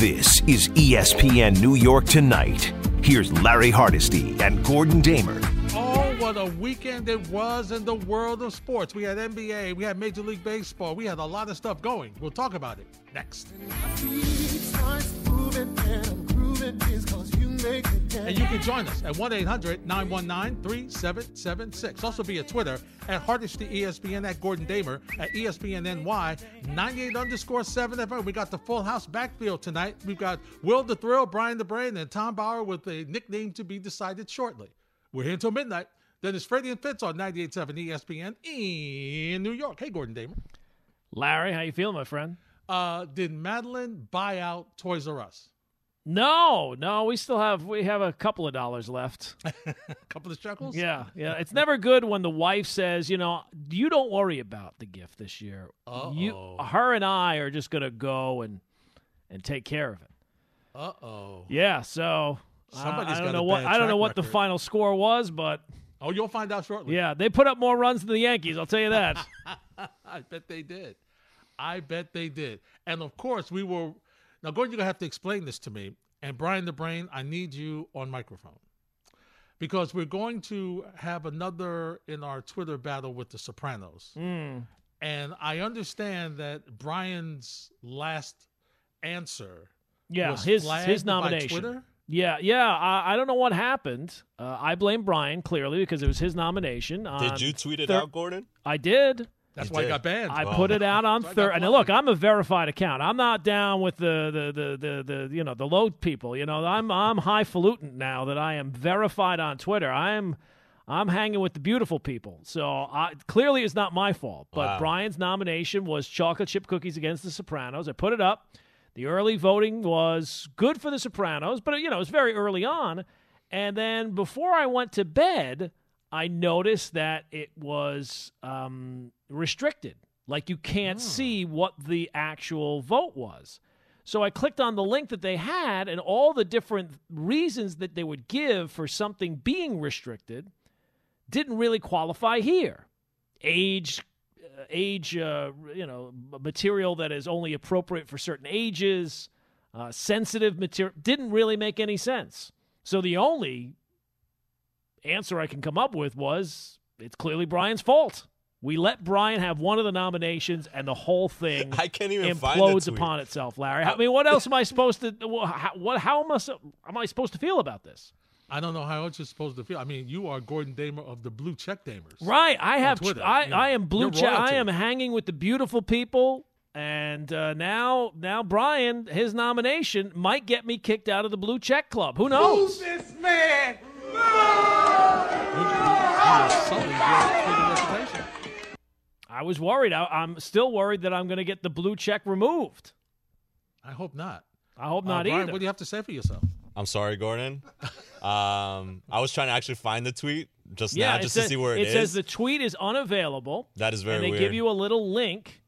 This is ESPN New York Tonight. Here's Larry Hardesty and Gordon Damer. Oh, what a weekend it was in the world of sports. We had NBA, we had Major League Baseball, we had a lot of stuff going. We'll talk about it next. And you can join us at 1 800 919 3776. Also via Twitter at Hardesty ESPN, at Gordon Damer, at E ESPN NY, 98 underscore 7 FM. We got the full house backfield tonight. We've got Will the Thrill, Brian the Brain, and Tom Bauer with a nickname to be decided shortly. We're here until midnight. Then it's Freddie and Fitz on 98.7 ESPN in New York. Hey, Gordon Damer. Larry, how you feeling, my friend? Uh, did Madeline buy out Toys R Us? No, no, we still have we have a couple of dollars left. A couple of chuckles? Yeah, yeah. It's never good when the wife says, you know, you don't worry about the gift this year. You, Uh-oh. her, and I are just gonna go and and take care of it. Uh oh. Yeah. So Somebody's I don't know what I don't know what the final score was, but Oh, you'll find out shortly. yeah, they put up more runs than the Yankees. I'll tell you that. I bet they did. I bet they did. And of course, we were. Now, Gordon, you're going to have to explain this to me. And Brian the Brain, I need you on microphone. Because we're going to have another in our Twitter battle with the Sopranos. Mm. And I understand that Brian's last answer Yeah, was his flagged his by nomination. Twitter? Yeah, yeah. I, I don't know what happened. Uh, I blame Brian clearly because it was his nomination. Did you tweet it thir- out, Gordon? I did. That's You why I got banned. I Wow. put it out on So I third. And look, I'm a verified account. I'm not down with the the, the, the, the you know the low people. You know, I'm I'm highfalutin now that I am verified on Twitter. I am I'm hanging with the beautiful people. So I, clearly, it's not my fault. But Wow. Brian's nomination was chocolate chip cookies against the Sopranos. I put it up. The early voting was good for the Sopranos, but you know it was very early on. And then before I went to bed, I noticed that it was um, restricted. Like you can't see what the actual vote was. So I clicked on the link that they had, and all the different reasons that they would give for something being restricted didn't really qualify here. Age, uh, age, uh, you know, material that is only appropriate for certain ages, uh, sensitive material didn't really make any sense. So the only answer I can come up with was it's clearly Brian's fault. We let Brian have one of the nominations, and the whole thing I can't even implodes tweet. upon itself. Larry, I mean, what else am I supposed to? wha- How, what? How am I, am I supposed to feel about this? I don't know how else you're supposed to feel. I mean, you are Gordon Damer of the Blue Check Damers. Right, I have. Twitter, I, you know, I am blue check. I am hanging with the beautiful people, and uh, now, now Brian, his nomination might get me kicked out of the blue check club. Who knows? You- you- you sullied your Twitter reputation. I was worried. I, I'm still worried that I'm going to get the blue check removed. I hope not. I hope Uh, not Brian, either. what do you have to say for yourself? I'm sorry, Gordon. Um, I was trying to actually find the tweet just yeah, now, just says, to see where it it says the tweet is unavailable, that is very and they weird. give you a little link,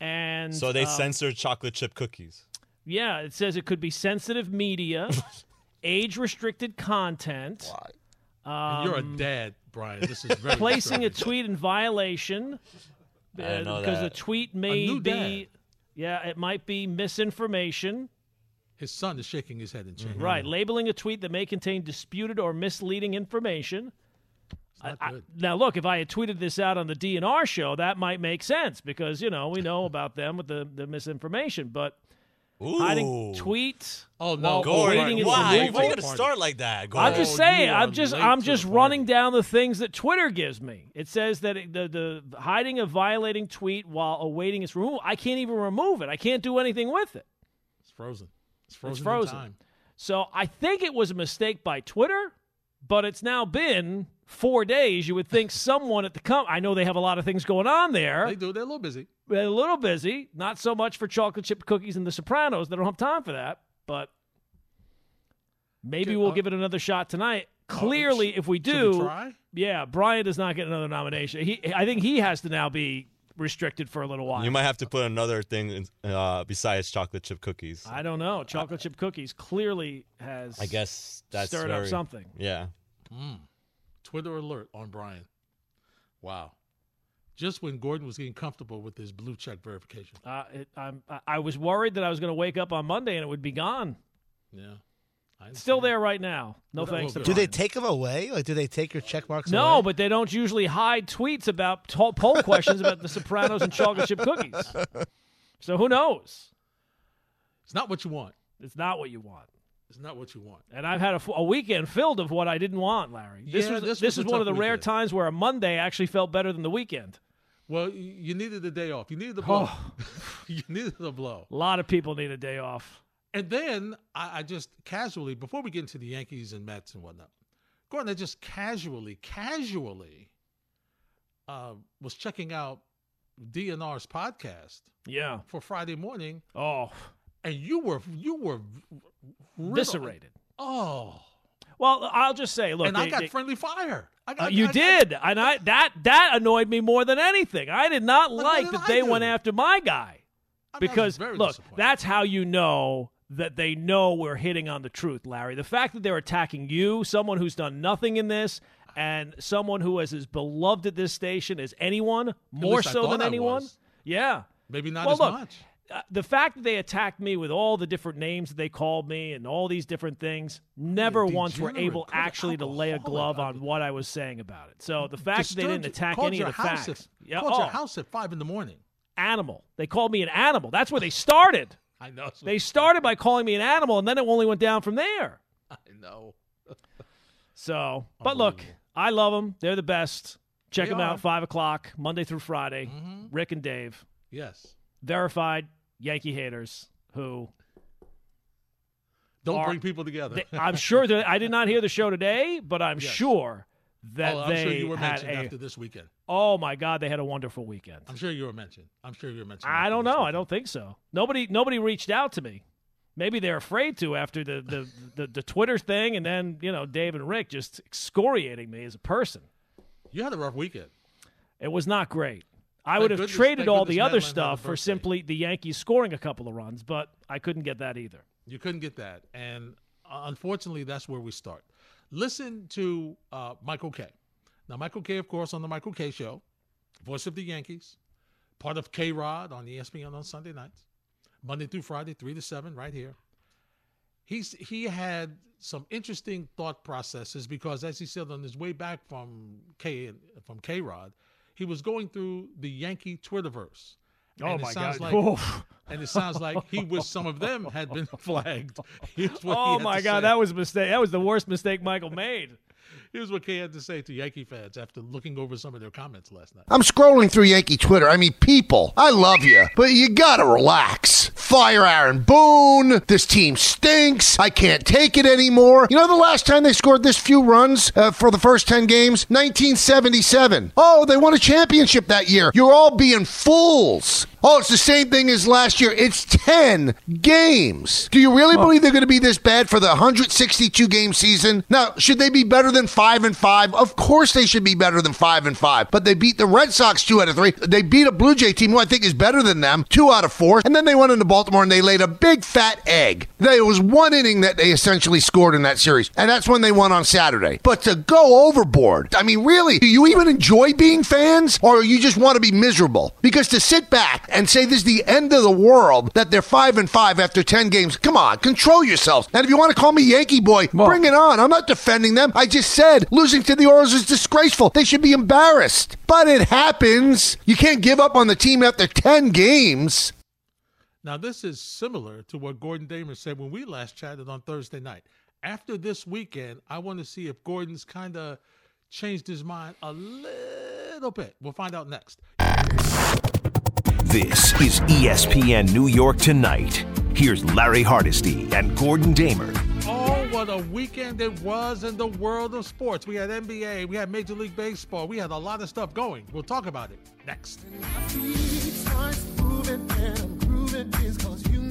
and so they um, censored chocolate chip cookies. Yeah, it says it could be sensitive media, age restricted content. And you're a um, dad, Brian. This is very placing a tweet in violation I didn't know because the that. tweet may new be yeah it might be misinformation His son is shaking his head in mm-hmm. shame. right labeling a tweet that may contain disputed or misleading information It's not I- now look if i had tweeted this out on the dnr show that might make sense because you know we know about them with the, the misinformation but Ooh. hiding tweets Oh, no. while Gordon, awaiting why? removal- Why you gotta start like that, Gordon? I'm just Oh, saying. you are I'm just. I'm just running party. down the things that Twitter gives me. It says that it, the the hiding a violating tweet while awaiting its removal. I can't even remove it. I can't do anything with it. It's frozen. It's frozen. in frozen. time. So I think it was a mistake by Twitter, but it's now been four days. You would think someone at the com. I know they have a lot of things going on there. They do. They're a little busy. They're a little busy. Not so much for chocolate chip cookies and The Sopranos. They don't have time for that. But maybe we'll uh, give it another shot tonight. Clearly, if we do, we try? yeah, Brian does not get another nomination. He, I think he has to now be restricted for a little while. You might have to put another thing in, uh, besides chocolate chip cookies. I don't know. Chocolate chip cookies clearly has. I guess that's stirred very, up something. Yeah. Twitter alert on Brian. Wow. just when Gordon was getting comfortable with his blue check verification. Uh, it, I'm, I- I was worried that I was going to wake up on Monday and it would be gone. Yeah. I It's still there right now. No thanks Do they take them away? Like, do they take your check marks away? No, away? but they don't usually hide tweets about to- poll questions about the Sopranos and chocolate chip cookies. So who knows? It's not what you want. It's not what you want. It's not what you want. And I've had a, f- a weekend filled of what I didn't want, Larry. This Yeah, was this this, was is one of tough the rare times where a Monday actually felt better than the weekend. Well, you needed a day off. You needed the blow. Oh. you needed the blow. A lot of people need a day off. And then I, I just casually, before we get into the Yankees and Mets and whatnot, Gordon, I just casually, casually uh, was checking out DNR's podcast Yeah. for Friday morning, Oh, and you were you were eviscerated. Oh, Well, I'll just say, look, and I got they- friendly fire. I Uh, got, you I- I- did, and I that that annoyed me more than anything. I did not like that I they do? went after my guy I mean, because look, that's how you know that they know we're hitting on the truth, Larry. The fact that they're attacking you, someone who's done nothing in this, and someone who is as beloved at this station as anyone, more so than anyone. Yeah. maybe not well, as look, much. uh, the fact that they attacked me with all the different names that they called me and all these different things, never once were able actually to lay a glove on what I was saying about it. So the fact that they didn't attack any of the facts, At, yeah, called oh, your house at five in the morning. animal. They called me an animal. That's where they started. I know. They started by calling me an animal, and then it only went down from there. I know. So, but look, I love them. They're the best. Check They them are. out five o'clock Monday through Friday. Mhm. Rick and Dave, Yes. verified Yankee haters who Don't Are- bring people together. They, I'm sure that I did not hear the show today, but I'm Yes. sure that oh, I'm they sure you were had mentioned a. after this weekend. Oh my God, they had a wonderful weekend. I'm sure you were mentioned. I'm sure you were mentioned. I don't know. I don't think so. Nobody, nobody reached out to me. Maybe they're afraid to after the the, the, the Twitter thing, and then you know Dave and Rick just excoriating me as a person. You had a rough weekend. It was not great. I Thank would have goodness- traded all the other Madeline stuff for simply the Yankees scoring a couple of runs, but I couldn't get that either. You couldn't get that, and uh, unfortunately, that's where we start. Listen to uh, Michael Kay. Now, Michael Kay. Of course, on the Michael Kay. Show, voice of the Yankees, part of KayRod on ESPN on Sunday nights, Monday through Friday, three to seven, right here. He's he had some interesting thought processes because, as he said on his way back from K from KayRod, he was going through the Yankee Twitterverse. And it sounds Like. And it sounds like he wished some of them had been flagged. Here's what Oh had my God, say. that was a mistake. That was the worst mistake Michael made. Here's what Kay had to say to Yankee fans after looking over some of their comments last night. I'm scrolling through Yankee Twitter. I mean, people, I love you, but you gotta relax. Fire Aaron Boone. This team stinks. I can't take it anymore. You know the last time they scored this few runs uh, for the first 10 games? 1977. Oh, they won a championship that year. You're all being fools. Oh, it's the same thing as last year. It's 10 games. Do you really believe they're going to be this bad for the 162 game season? Now, should they be better than 5 and 5? Of course they should be better than 5 and 5. But they beat the Red Sox 2 out of 3. They beat a Blue Jay team who I think is better than them 2 out of 4. And then they went into Baltimore and they laid a big fat egg. There was one inning that they essentially scored in that series. And that's when they won on Saturday. But to go overboard, I mean, really, do you even enjoy being fans or you just want to be miserable? Because to sit back and say this is the end of the world, that they're 5 and 5 after 10 games, come on, control yourselves. And if you want to call me Yankee boy, bring it on. I'm not defending them. I just said losing to the Orioles is disgraceful. They should be embarrassed. But it happens. You can't give up on the team after 10 games. Now, this is similar to what Gordon Damer said when we last chatted on Thursday night. After this weekend, I want to see if Gordon's kind of changed his mind a little bit. We'll find out next. This is ESPN New York Tonight. Here's Larry Hardesty and Gordon Damer. Oh, what a weekend it was in the world of sports. We had NBA, we had Major League Baseball, we had a lot of stuff going. We'll talk about it next.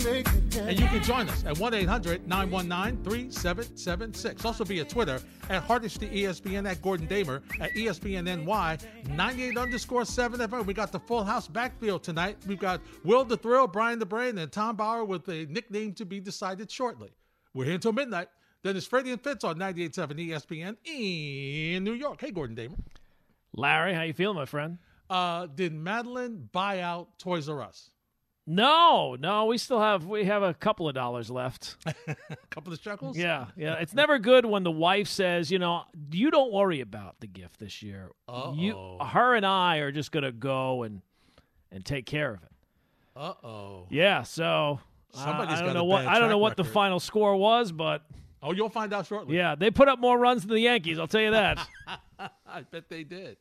And you can join us at 1 800 919 3776. Also via Twitter at Hardesty ESPN, at Gordon Damer, at E ESPN NY, 98 underscore 7 FM. We got the full house backfield tonight. We've got Will the Thrill, Brian the Brain, and Tom Bauer with a nickname to be decided shortly. We're here until midnight. Then it's Freddie and Fitz on 98.7 ESPN in New York. Hey, Gordon Damer. Larry, how you feeling, my friend? Uh, did Madeline buy out Toys R Us? No, no, we still have we have a couple of dollars left. A couple of chuckles? Yeah, yeah. It's never good when the wife says, you know, you don't worry about the gift this year. You, Uh-oh. her, and I are just gonna go and and take care of it. Uh oh. Yeah. So I- Somebody's I, don't got a know what I don't know what the final score was, but Oh, you'll find out shortly. yeah, they put up more runs than the Yankees. I'll tell you that. I bet they did.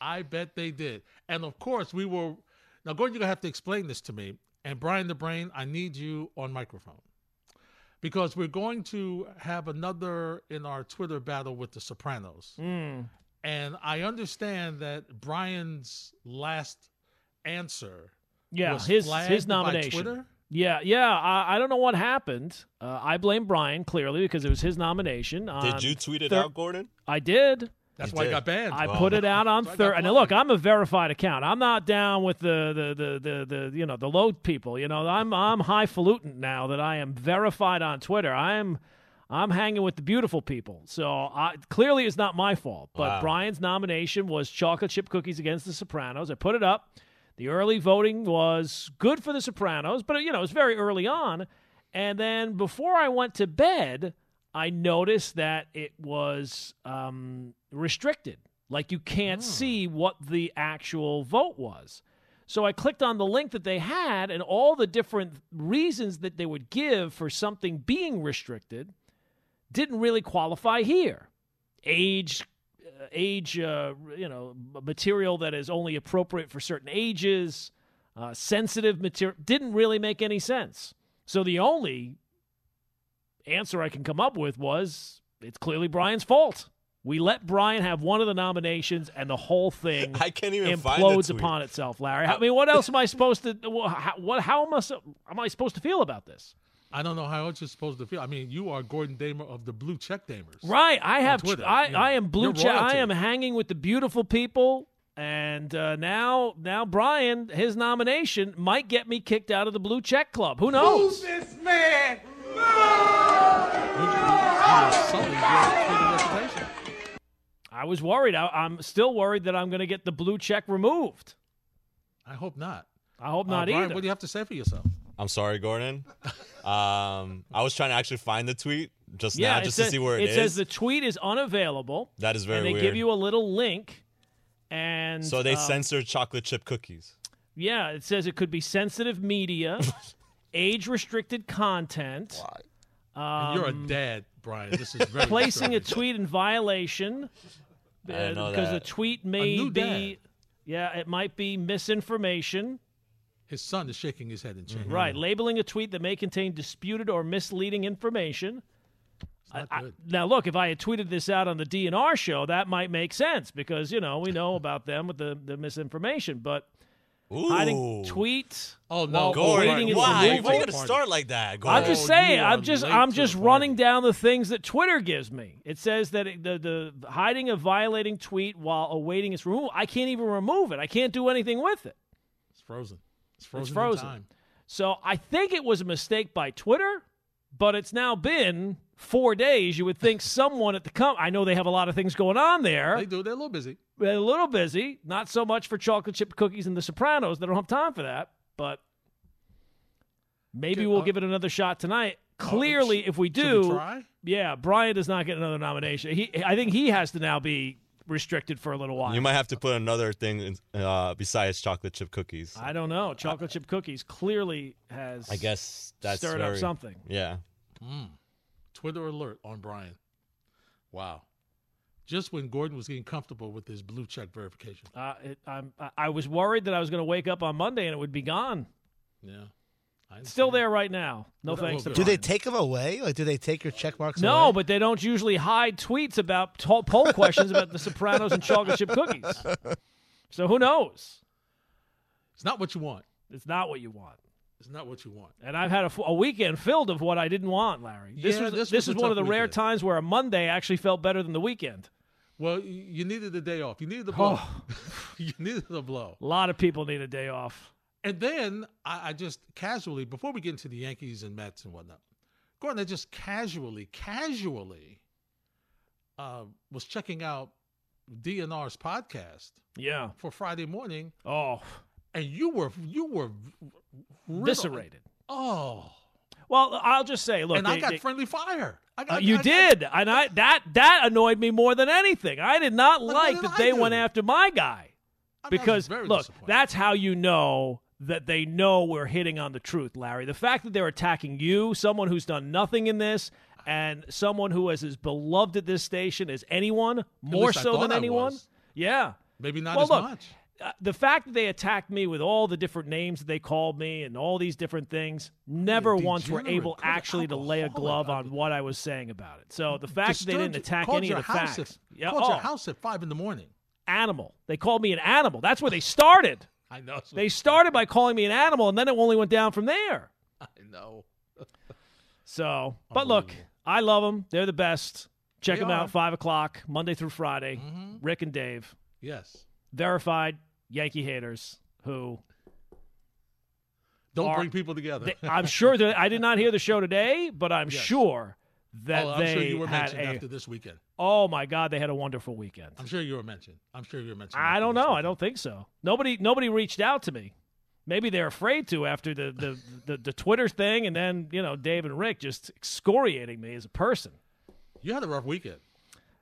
I bet they did. And of course, we were. Now, Gordon, you're going to have to explain this to me. And Brian the Brain, I need you on microphone. Because we're going to have another in our Twitter battle with the Sopranos. Mm. And I understand that Brian's last answer Yeah, was his flagged his by nomination. Twitter? Yeah, yeah. I, I don't know what happened. Uh, I blame Brian clearly because it was his nomination. Did you tweet it thir- out, Gordon? I did. That's You why I got banned. I Wow. put it out on So I Thursday. And look, I'm a verified account. I'm not down with the the, the, the, the you know the low people. You know, I'm I'm highfalutin now that I am verified on Twitter. I am I'm hanging with the beautiful people. So I, clearly, it's not my fault. But Wow. Brian's nomination was chocolate chip cookies against the Sopranos. I put it up. The early voting was good for the Sopranos, but you know it was very early on. And then before I went to bed, I noticed that it was um, restricted. Like you can't see what the actual vote was. So I clicked on the link that they had, and all the different reasons that they would give for something being restricted didn't really qualify here. Age, uh, age, uh, you know, material that is only appropriate for certain ages, uh, sensitive material didn't really make any sense. So the only answer I can come up with was it's clearly Brian's fault. We let Brian have one of the nominations, and the whole thing I can't even implodes tweet. upon itself. Larry, I mean, what else am I supposed to? wha- How, what? How am I, am I supposed to feel about this? I don't know how else you're supposed to feel. I mean, you are Gordon Damer of the Blue Check Damers. Right. I have. Twitter, I, you know, I am blue check. I am hanging with the beautiful people, and uh, now now Brian, his nomination might get me kicked out of the blue check club. Who knows? You are sullying your reputation. I was worried. I, I'm still worried that I'm going to get the blue check removed. I hope not. I hope Uh, not Brian, either. what do you have to say for yourself? I'm sorry, Gordon. Um, I was trying to actually find the tweet just yeah, now, just says, to see where it it is. It says the tweet is unavailable. that is very and they weird. give you a little link, and so they um, censored chocolate chip cookies. Yeah, it says it could be sensitive media, age restricted content. And you're a dad, Brian. This is very placing a tweet in violation I didn't because the that. tweet may new be yeah it might be misinformation His son is shaking his head in mm-hmm. shame. right labeling a tweet that may contain disputed or misleading information It's not I- now look if i had tweeted this out on the dnr show that might make sense because you know we know about them with the, the misinformation but Ooh. hiding tweets Oh no, while Gordon, awaiting its why? removal- Why you gotta start like that, Gordon? I'm just saying. you I'm just. I'm just running party. down the things that Twitter gives me. It says that it, the the hiding a violating tweet while awaiting its removal. I can't even remove it. I can't do anything with it. It's frozen. It's frozen. in frozen. time. So I think it was a mistake by Twitter, but it's now been four days. You would think someone at the com. I know they have a lot of things going on there. They do. They're a little busy. They're a little busy. Not so much for chocolate chip cookies and The Sopranos. They don't have time for that. But maybe Okay, we'll uh, give it another shot tonight. Clearly, if we do, we try? yeah, Brian does not get another nomination. He, I think he has to now be restricted for a little while. You might have to put another thing in, uh, besides chocolate chip cookies. I don't know. Chocolate chip cookies clearly has. I guess that's stirred very, up something. Yeah. Twitter alert on Brian. Wow. Just when Gordon was getting comfortable with his blue check verification. Uh, it, I'm, I- I was worried that I was going to wake up on Monday and it would be gone. Yeah. It's still there right now. No Well, thanks to well, Do they take them away? Like, do they take your check marks away? No, away? but they don't usually hide tweets about to- poll questions about the Sopranos and chocolate chip cookies. So who knows? It's not what you want. It's not what you want. It's not what you want. And I've had a, f- a weekend filled of what I didn't want, Larry. This Yeah, was this this, was is one of tough the rare times where a Monday actually felt better than the weekend. Well, you needed the day off. You needed the blow. Oh. you needed the blow. A lot of people need a day off. And then I, I just casually, before we get into the Yankees and Mets and whatnot, Gordon, I just casually, casually uh, was checking out DNR's podcast Yeah. for Friday morning, Oh, and you were you were riddled- eviscerated. Oh, Well, I'll just say, look, and I got they- friendly fire. I Uh, you I- I- did, and I that that annoyed me more than anything. I did not like that I they do? went after my guy I mean, because look, that's how you know that they know we're hitting on the truth, Larry. The fact that they're attacking you, someone who's done nothing in this, and someone who is as beloved at this station as anyone, more so than anyone. Yeah. maybe not well, as look, much. Uh, the fact that they attacked me with all the different names that they called me and all these different things, never once were able actually to lay a glove on what I was saying about it. So the fact that they didn't attack any of the facts, At, yeah, called oh, your house at five in the morning. animal. They called me an animal. That's where they started. I know. They started by calling me an animal, and then it only went down from there. I know. So, but look, I love them. They're the best. Check They them are. out five o'clock Monday through Friday. Mhm. Rick and Dave, Yes. verified Yankee haters who Don't Are- bring people together. They, I'm sure that I did not hear the show today, but I'm Yes. sure that oh, I'm they sure you were mentioned a. after this weekend. Oh my God, they had a wonderful weekend. I'm sure you were mentioned. I'm sure you were mentioned. I don't know. I don't think so. Nobody, nobody reached out to me. Maybe they're afraid to after the the, the, the Twitter thing, and then you know Dave and Rick just excoriating me as a person. You had a rough weekend.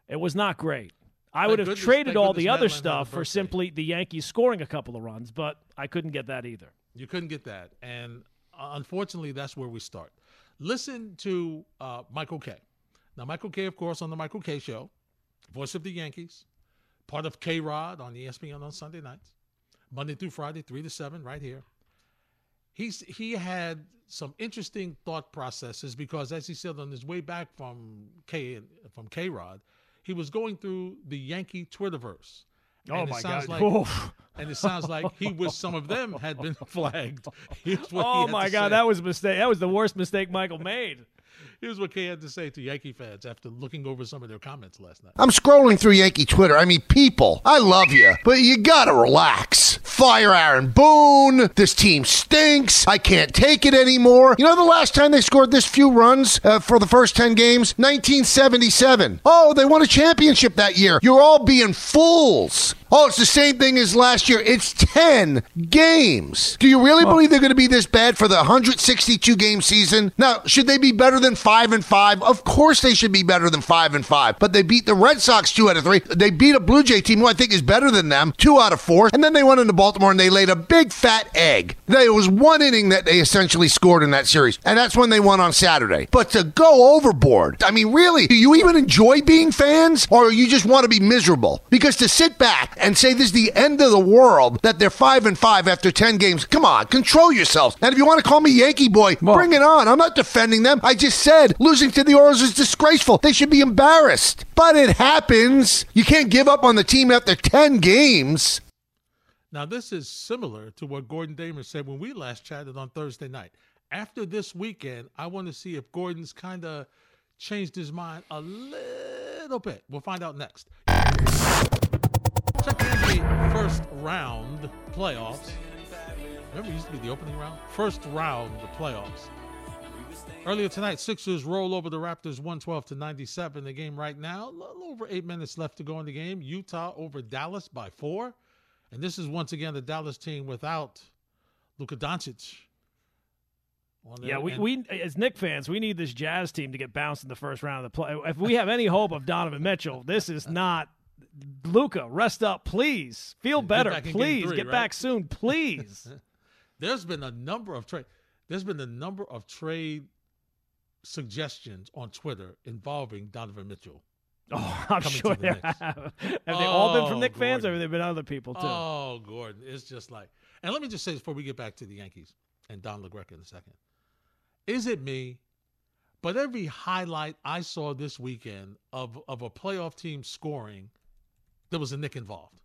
It was not great. I would have traded all the other stuff for simply the Yankees scoring a couple of runs, but I couldn't get that either. You couldn't get that, and uh, unfortunately, that's where we start. Listen to uh, Michael Kay. Now, Michael Kay. Of course, on the Michael Kay. Show, voice of the Yankees, part of KayRod on ESPN on Sunday nights, Monday through Friday, three to seven, right here. He's he had some interesting thought processes because, as he said on his way back from K from KayRod, he was going through the Yankee Twitterverse. Oh, and it sounds Like, Oof. and it sounds like he wished some of them had been flagged. Here's what he Oh my God, say. that was a mistake. That was the worst mistake Michael made. Here's what Kay had to say to Yankee fans after looking over some of their comments last night. I'm scrolling through Yankee Twitter. I mean, people, I love you, but you gotta relax. Fire Aaron Boone. This team stinks. I can't take it anymore. You know the last time they scored this few runs uh, for the first 10 games? 1977. Oh, they won a championship that year. You're all being fools. Oh, it's the same thing as last year. It's 10 games. Do you really believe they're going to be this bad for the 162 game season? Now, should they be better than 5 and 5? Of course they should be better than 5 and 5. But they beat the Red Sox 2 out of 3. They beat a Blue Jay team who I think is better than them 2 out of 4. And then they went into Baltimore and they laid a big fat egg. There was one inning that they essentially scored in that series. And that's when they won on Saturday. But to go overboard, I mean, really, do you even enjoy being fans or you just want to be miserable? Because to sit back and say this is the end of the world that they're 5 and 5 after 10 games, come on, control yourselves. And if you want to call me Yankee boy, bring it on. I'm not defending them. I just said losing to the Orioles is disgraceful. They should be embarrassed. But it happens. You can't give up on the team after 10 games. Now, this is similar to what Gordon Damer said when we last chatted on Thursday night. After this weekend, I want to see if Gordon's kind of changed his mind a little bit. We'll find out next. The first round playoffs. Remember, it used to be the opening round? First round the playoffs. Earlier tonight, Sixers roll over the Raptors 112 to 97. The game right now, a little over eight minutes left to go in the game. Utah over Dallas by four. And this is once again the Dallas team without Luka Doncic. on Yeah, we, we as Knick fans, we need this Jazz team to get bounced in the first round of the play. If we have any hope of Donovan Mitchell, this is not Luka. Rest up, please. Feel better, game please. three, get right? back soon, please. There's been a number of trade. There's been a number of trade suggestions on Twitter involving Donovan Mitchell. oh, I'm sure the have. Have they all been Oh, from Knick fans, or Gordon. have they been other people too? Oh, Gordon, it's just like. And let me just say this before we get back to the Yankees and Don LaGreca in a second. Is it me? But every highlight I saw this weekend of of a playoff team scoring, there was a Knick involved.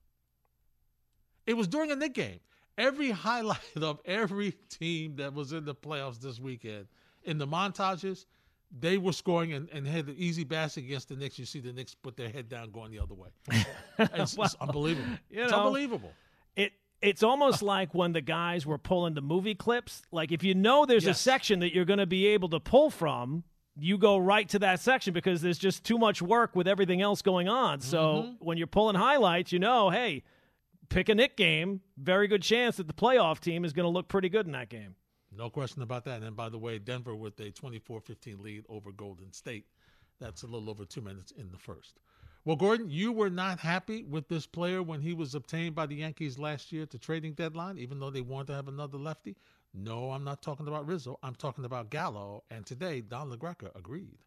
It was during a Knick game. Every highlight of every team that was in the playoffs this weekend in the montages, they were scoring and, and had an easy basket against the Knicks. You see the Knicks put their head down going the other way. It's, it's unbelievable. you it's know, unbelievable. it it's almost like when the guys were pulling the movie clips. Like if you know there's a section that you're going to be able to pull from, you go right to that section because there's just too much work with everything else going on. So Mm-hmm. when you're pulling highlights, you know, hey, pick a Knick game. Very good chance that the playoff team is going to look pretty good in that game. No question about that. And by the way, Denver with a 24 15 lead over Golden State. That's a little over two minutes in the first. Well, Gordon, you were not happy with this player when he was obtained by the Yankees last year at the trading deadline, even though they wanted to have another lefty. No, I'm not talking about Rizzo. I'm talking about Gallo. And today, Don LaGreca agreed.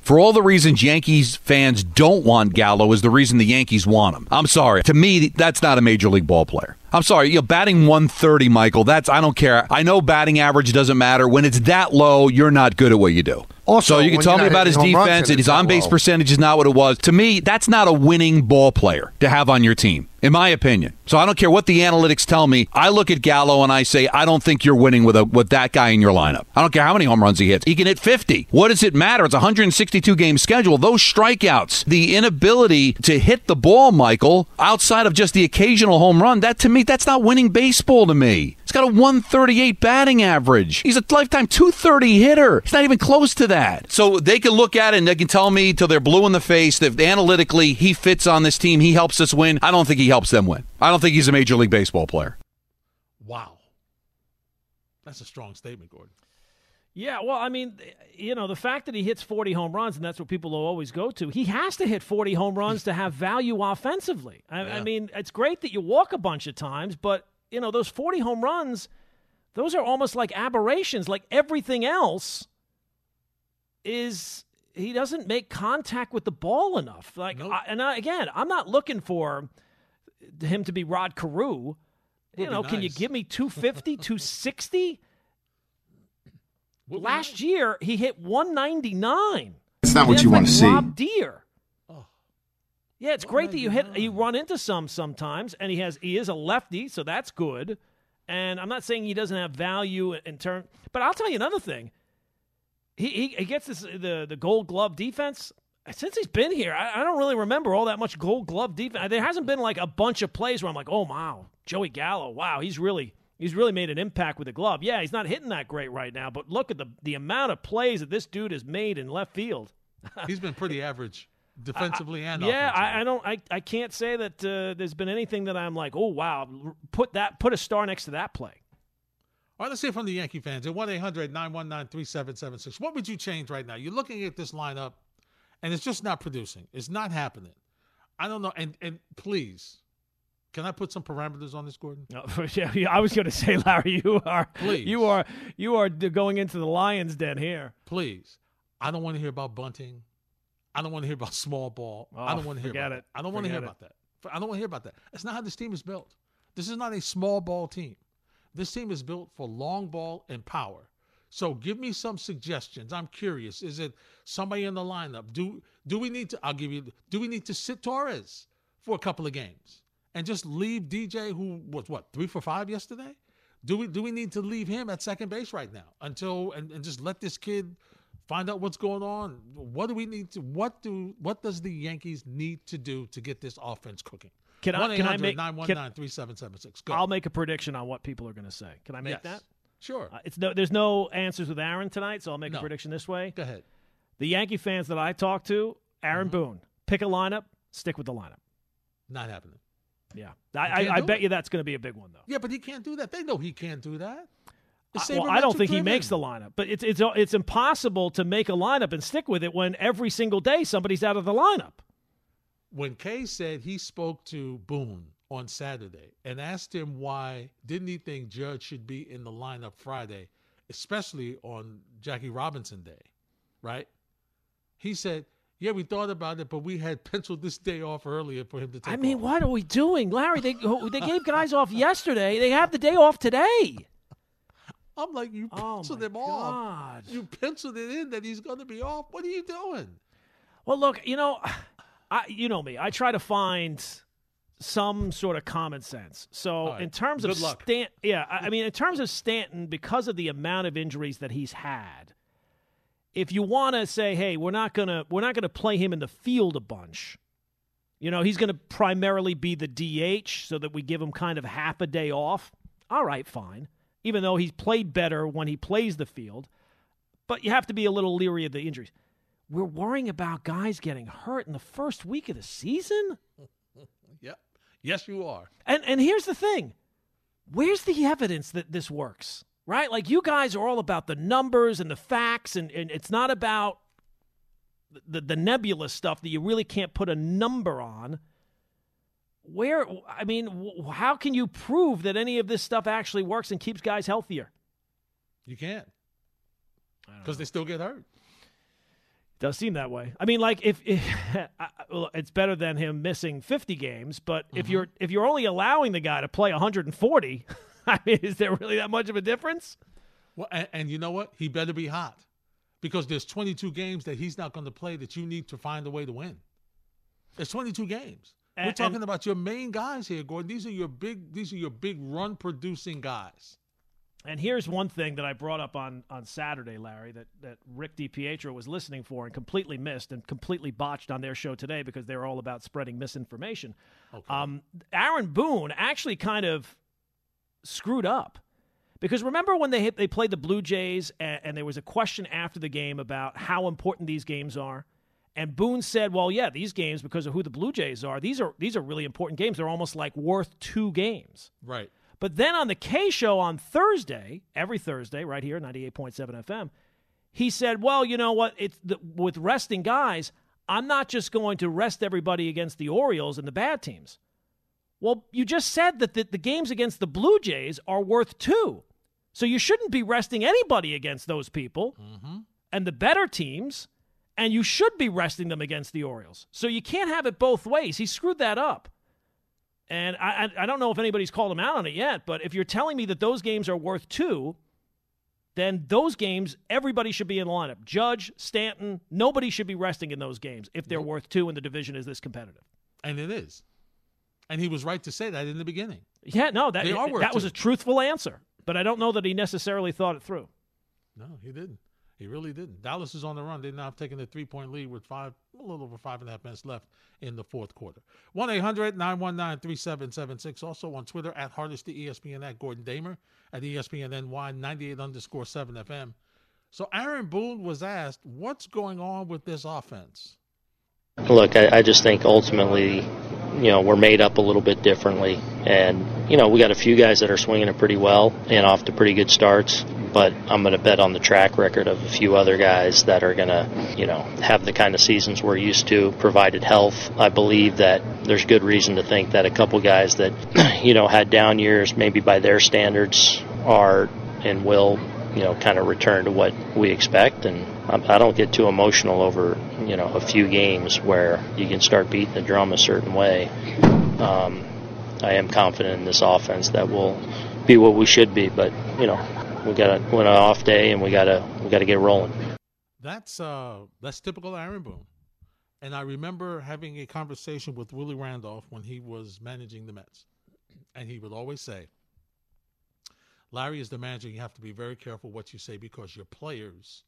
For all the reasons Yankees fans don't want Gallo is the reason the Yankees want him. I'm sorry. To me, that's not a major league ball player. I'm sorry. You're batting 130, Michael, that's, I don't care. I know batting average doesn't matter. When it's that low, you're not good at what you do. Also, so you can tell me about his hitting home runs defense and and his on base percentage is not what it was. To me, that's not a winning ball player to have on your team, in my opinion. So I don't care what the analytics tell me. I look at Gallo and I say, I don't think you're winning with a with that guy in your lineup. I don't care how many home runs he hits. He can hit 50. What does it matter? It's a 162 game schedule. Those strikeouts, the inability to hit the ball, Michael, outside of just the occasional home run, that to me, that's not winning baseball to me. He's got a 138 batting average. He's a lifetime 230 hitter. He's not even close to that. So they can look at it and they can tell me till they're blue in the face that analytically he fits on this team. He helps us win. I don't think he helps them win. I don't think he's a major league baseball player. Wow. That's a strong statement, Gordon. Yeah, well, I mean, you know, the fact that he hits 40 home runs, and that's what people will always go to, he has to hit 40 home runs to have value offensively. I, I mean, it's great that you walk a bunch of times, but, you know, those 40 home runs, those are almost like aberrations. Like everything else is he doesn't make contact with the ball enough. Like, Nope. I, and I, again, I'm not looking for him to be Rod Carew. You Would be know, can you give me 250, 260? Would Last nice. year, he hit 199. It's not what That's you want to see. Rob Deer. Oh. Yeah, it's oh great that you hit you run into some sometimes, and he has he is a lefty, so that's good. And I'm not saying he doesn't have value in turn, but I'll tell you another thing. He he, he gets this the the Gold Glove defense. Since he's been here, I, I don't really remember all that much Gold Glove defense. Uh, there hasn't been like a bunch of plays where I'm like, oh wow, Joey Gallo, wow, he's really he's really made an impact with the glove. Yeah, he's not hitting that great right now, but look at the the amount of plays that this dude has made in left field. He's been pretty average defensively and Yeah. I, I don't. I, I can't say that uh, there's been anything that I'm like, oh wow, put that put a star next to that play. All right, let's hear from the Yankee fans at 1 800 919 3776. What would you change right now? You're looking at this lineup, and it's just not producing. It's not happening. I don't know. And, and please, can I put some parameters on this, Gordon? No, yeah, yeah, I was going to say, Larry, you are Please. you are you are going into the lion's den here. Please. I don't want to hear about bunting. I don't want to hear about small ball. I Oh, don't want to hear about it. that. I don't want to hear Forget about that. I don't want to hear about that. That's not how this team is built. This is not a small ball team. This team is built for long ball and power. So give me some suggestions. I'm curious. Is it somebody in the lineup? Do do we need to I'll give you do we need to sit Torres for a couple of games and just leave DJ who was what, 3 for 5 yesterday? Do we do we need to leave him at second base right now until and, and just let this kid find out what's going on? What do we need to what do what does the Yankees need to do to get this offense cooking? Can I- can I make- 3776 Go. I'll make a prediction on what people are going to say. Can I make Yes. that? Sure. Uh, it's no, there's no answers with Aaron tonight, so I'll make No. a prediction this way. Go ahead. The Yankee fans that I talk to, Aaron Mm-hmm. Boone, pick a lineup, stick with the lineup. Not happening. Yeah, I, I, I bet it. you that's going to be a big one though. Yeah, but he can't do that. They know he can't do that. It's I- well, I don't think he makes the lineup, but it's it's it's impossible to make a lineup and stick with it when every single day somebody's out of the lineup. when Kay said he spoke to Boone on Saturday and asked him why didn't he think Judge should be in the lineup Friday, especially on Jackie Robinson Day, right? He said, "Yeah, we thought about it, but we had penciled this day off earlier for him to take." I mean, off." what are we doing, Larry? They they gave guys off yesterday. They have the day off today. I'm like, you Oh, penciled him off. You penciled it in that he's going to be off. What are you doing? Well, look, you know, I you know me. I try to find some sort of common sense. So right. in terms of Good luck. Stan, yeah, I, I mean, in terms of Stanton, because of the amount of injuries that he's had, if you want to say, hey, we're not gonna we're not gonna play him in the field a bunch. You know, he's going to primarily be the DH so that we give him kind of half a day off. All right, fine. Even though he's played better when he plays the field. but you have to be a little leery of the injuries. We're worrying about guys getting hurt in the first week of the season. Yep. Yes, you are. And and here's the thing. Where's the evidence that this works? Right? Like you guys are all about the numbers and the facts and, and it's not about the the nebulous stuff that you really can't put a number on. Where I mean, how can you prove that any of this stuff actually works and keeps guys healthier? You can't. Because they still get hurt. Does seem that way. I mean, like if, if well, it's better than him missing 50 games, but if mm-hmm. you're if you're only allowing the guy to play 140, I mean, is there really that much of a difference? Well, and, and you know what? He better be hot. Because there's 22 games that he's not going to play that you need to find a way to win. There's 22 games. We're talking and- about your main guys here, Gordon. These are your big these are your big run producing guys. And here's one thing that I brought up on, on Saturday, Larry, that, that Rick DiPietro was listening for and completely missed and completely botched on their show today because they're all about spreading misinformation. Um, Aaron Boone actually kind of screwed up. Because remember when they hit, they played the Blue Jays and, and there was a question after the game about how important these games are, and Boone said, "Well, yeah, these games because of who the Blue Jays are, these are these are really important games. They're almost like worth two games." Right. But then on the Kay show on Thursday, every Thursday, right here, 98.7 FM, he said, Well, you know what? It's the, with resting guys, I'm not just going to rest everybody against the Orioles and the bad teams. Well, you just said that the, the games against the Blue Jays are worth two. So you shouldn't be resting anybody against those people mm-hmm. and the better teams, and you should be resting them against the Orioles. So you can't have it both ways. He screwed that up. And I, I, I don't know if anybody's called him out on it yet, but if you're telling me that those games are worth two, then those games, everybody should be in the lineup. Judge, Stanton, nobody should be resting in those games if they're worth two and the division is this competitive. And it is. And he was right to say that in the beginning. Yeah, no, that, They are worth that was two. a truthful answer, but I don't know that he necessarily thought it through. No, he didn't. He really didn't. Dallas is on the run. They now have taken a three point lead with five, a little over five and a half minutes left in the fourth quarter. 1 800 919 3776. Also on Twitter at Hardesty ESPN at Gordon Damer at ESPN NY 98 underscore 7 FM. So Aaron Boone was asked, what's going on with this offense? Look, I, I just think ultimately, you know, we're made up a little bit differently. And, you know, we got a few guys that are swinging it pretty well and off to pretty good starts. But I'm going to bet on the track record of a few other guys that are going to, you know, have the kind of seasons we're used to, provided health. I believe that there's good reason to think that a couple guys that, you know, had down years, maybe by their standards, are and will you know, kind of return to what we expect. And I don't get too emotional over, you know, a few games where you can start beating the drum a certain way. Um, I am confident in this offense that we'll be what we should be, but you know, we got win an off day and we got to we got to get rolling. That's uh that's typical Aaron Boone. And I remember having a conversation with Willie Randolph when he was managing the Mets. And he would always say, Larry is the manager, you have to be very careful what you say because your players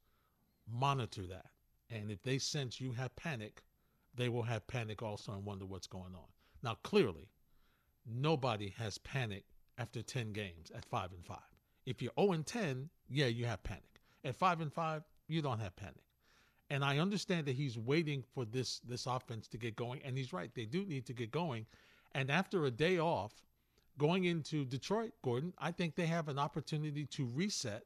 monitor that. And if they sense you have panic, they will have panic also and wonder what's going on. Now clearly, nobody has panic after 10 games at 5 and 5. If you're 0 and 10, yeah, you have panic. At 5 and 5, you don't have panic. And I understand that he's waiting for this this offense to get going and he's right. They do need to get going. And after a day off, going into Detroit, Gordon, I think they have an opportunity to reset.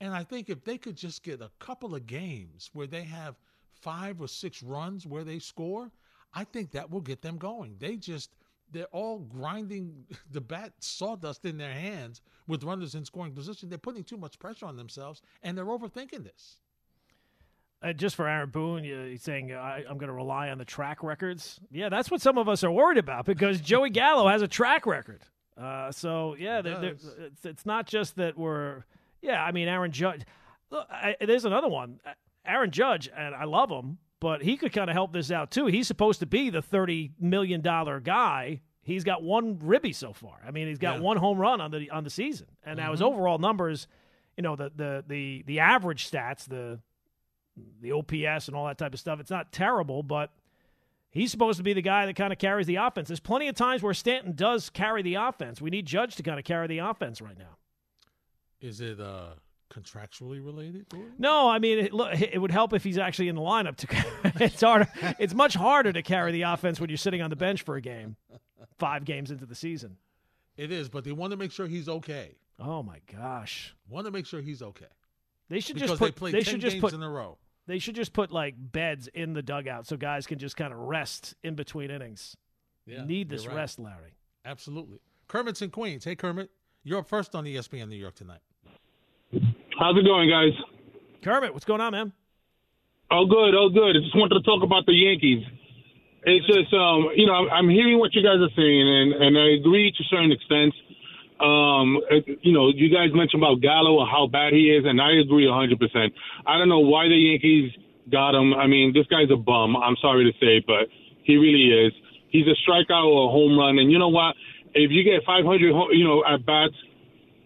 And I think if they could just get a couple of games where they have five or six runs where they score, I think that will get them going. They just they're all grinding the bat sawdust in their hands with runners in scoring position. They're putting too much pressure on themselves and they're overthinking this. Uh, just for Aaron Boone, he's saying I, I'm going to rely on the track records. Yeah, that's what some of us are worried about because Joey Gallo has a track record. Uh, so yeah, there- does. it's, it's not just that we're. Yeah, I mean Aaron Judge. Look, I, there's another one, Aaron Judge, and I love him, but he could kind of help this out too. He's supposed to be the thirty million dollar guy. He's got one ribby so far. I mean, he's got Yeah. one home run on the on the season, and now his overall numbers, you know, the the the the average stats, the the OPS and all that type of stuff. It's not terrible, but he's supposed to be the guy that kind of carries the offense. There's plenty of times where Stanton does carry the offense. We need Judge to kind of carry the offense right now. Is it uh Contractually related? No, I mean, it, look, it would help if he's actually in the lineup. To it's harder. It's much harder to carry the offense when you're sitting on the bench for a game, five games into the season. It is, but they want to make sure he's okay. Oh my gosh, Want to make sure he's okay they should because just they put. They ten should just games put. in a row. They should just put like beds in the dugout so guys can just kind of rest in between innings. Yeah, Need this right. rest, Larry. Absolutely. Kermit's in Queens. Hey, Kermit, you're up first on ESPN New York tonight. How's it going, guys? Kermit, what's going on, man? Oh, good, oh, good. I just wanted to talk about the Yankees. It's just, um, you know, I'm- hearing what you guys are saying, and, and I agree to a certain extent. Um, it- you know, you guys mentioned about Gallo and how bad he is, and I agree 100%. I don't know why the Yankees got him. I mean, this guy's a bum. I'm sorry to say, but he really is. He's a strikeout or a home run, and you know what? If you get 500, ho- you know, at bats,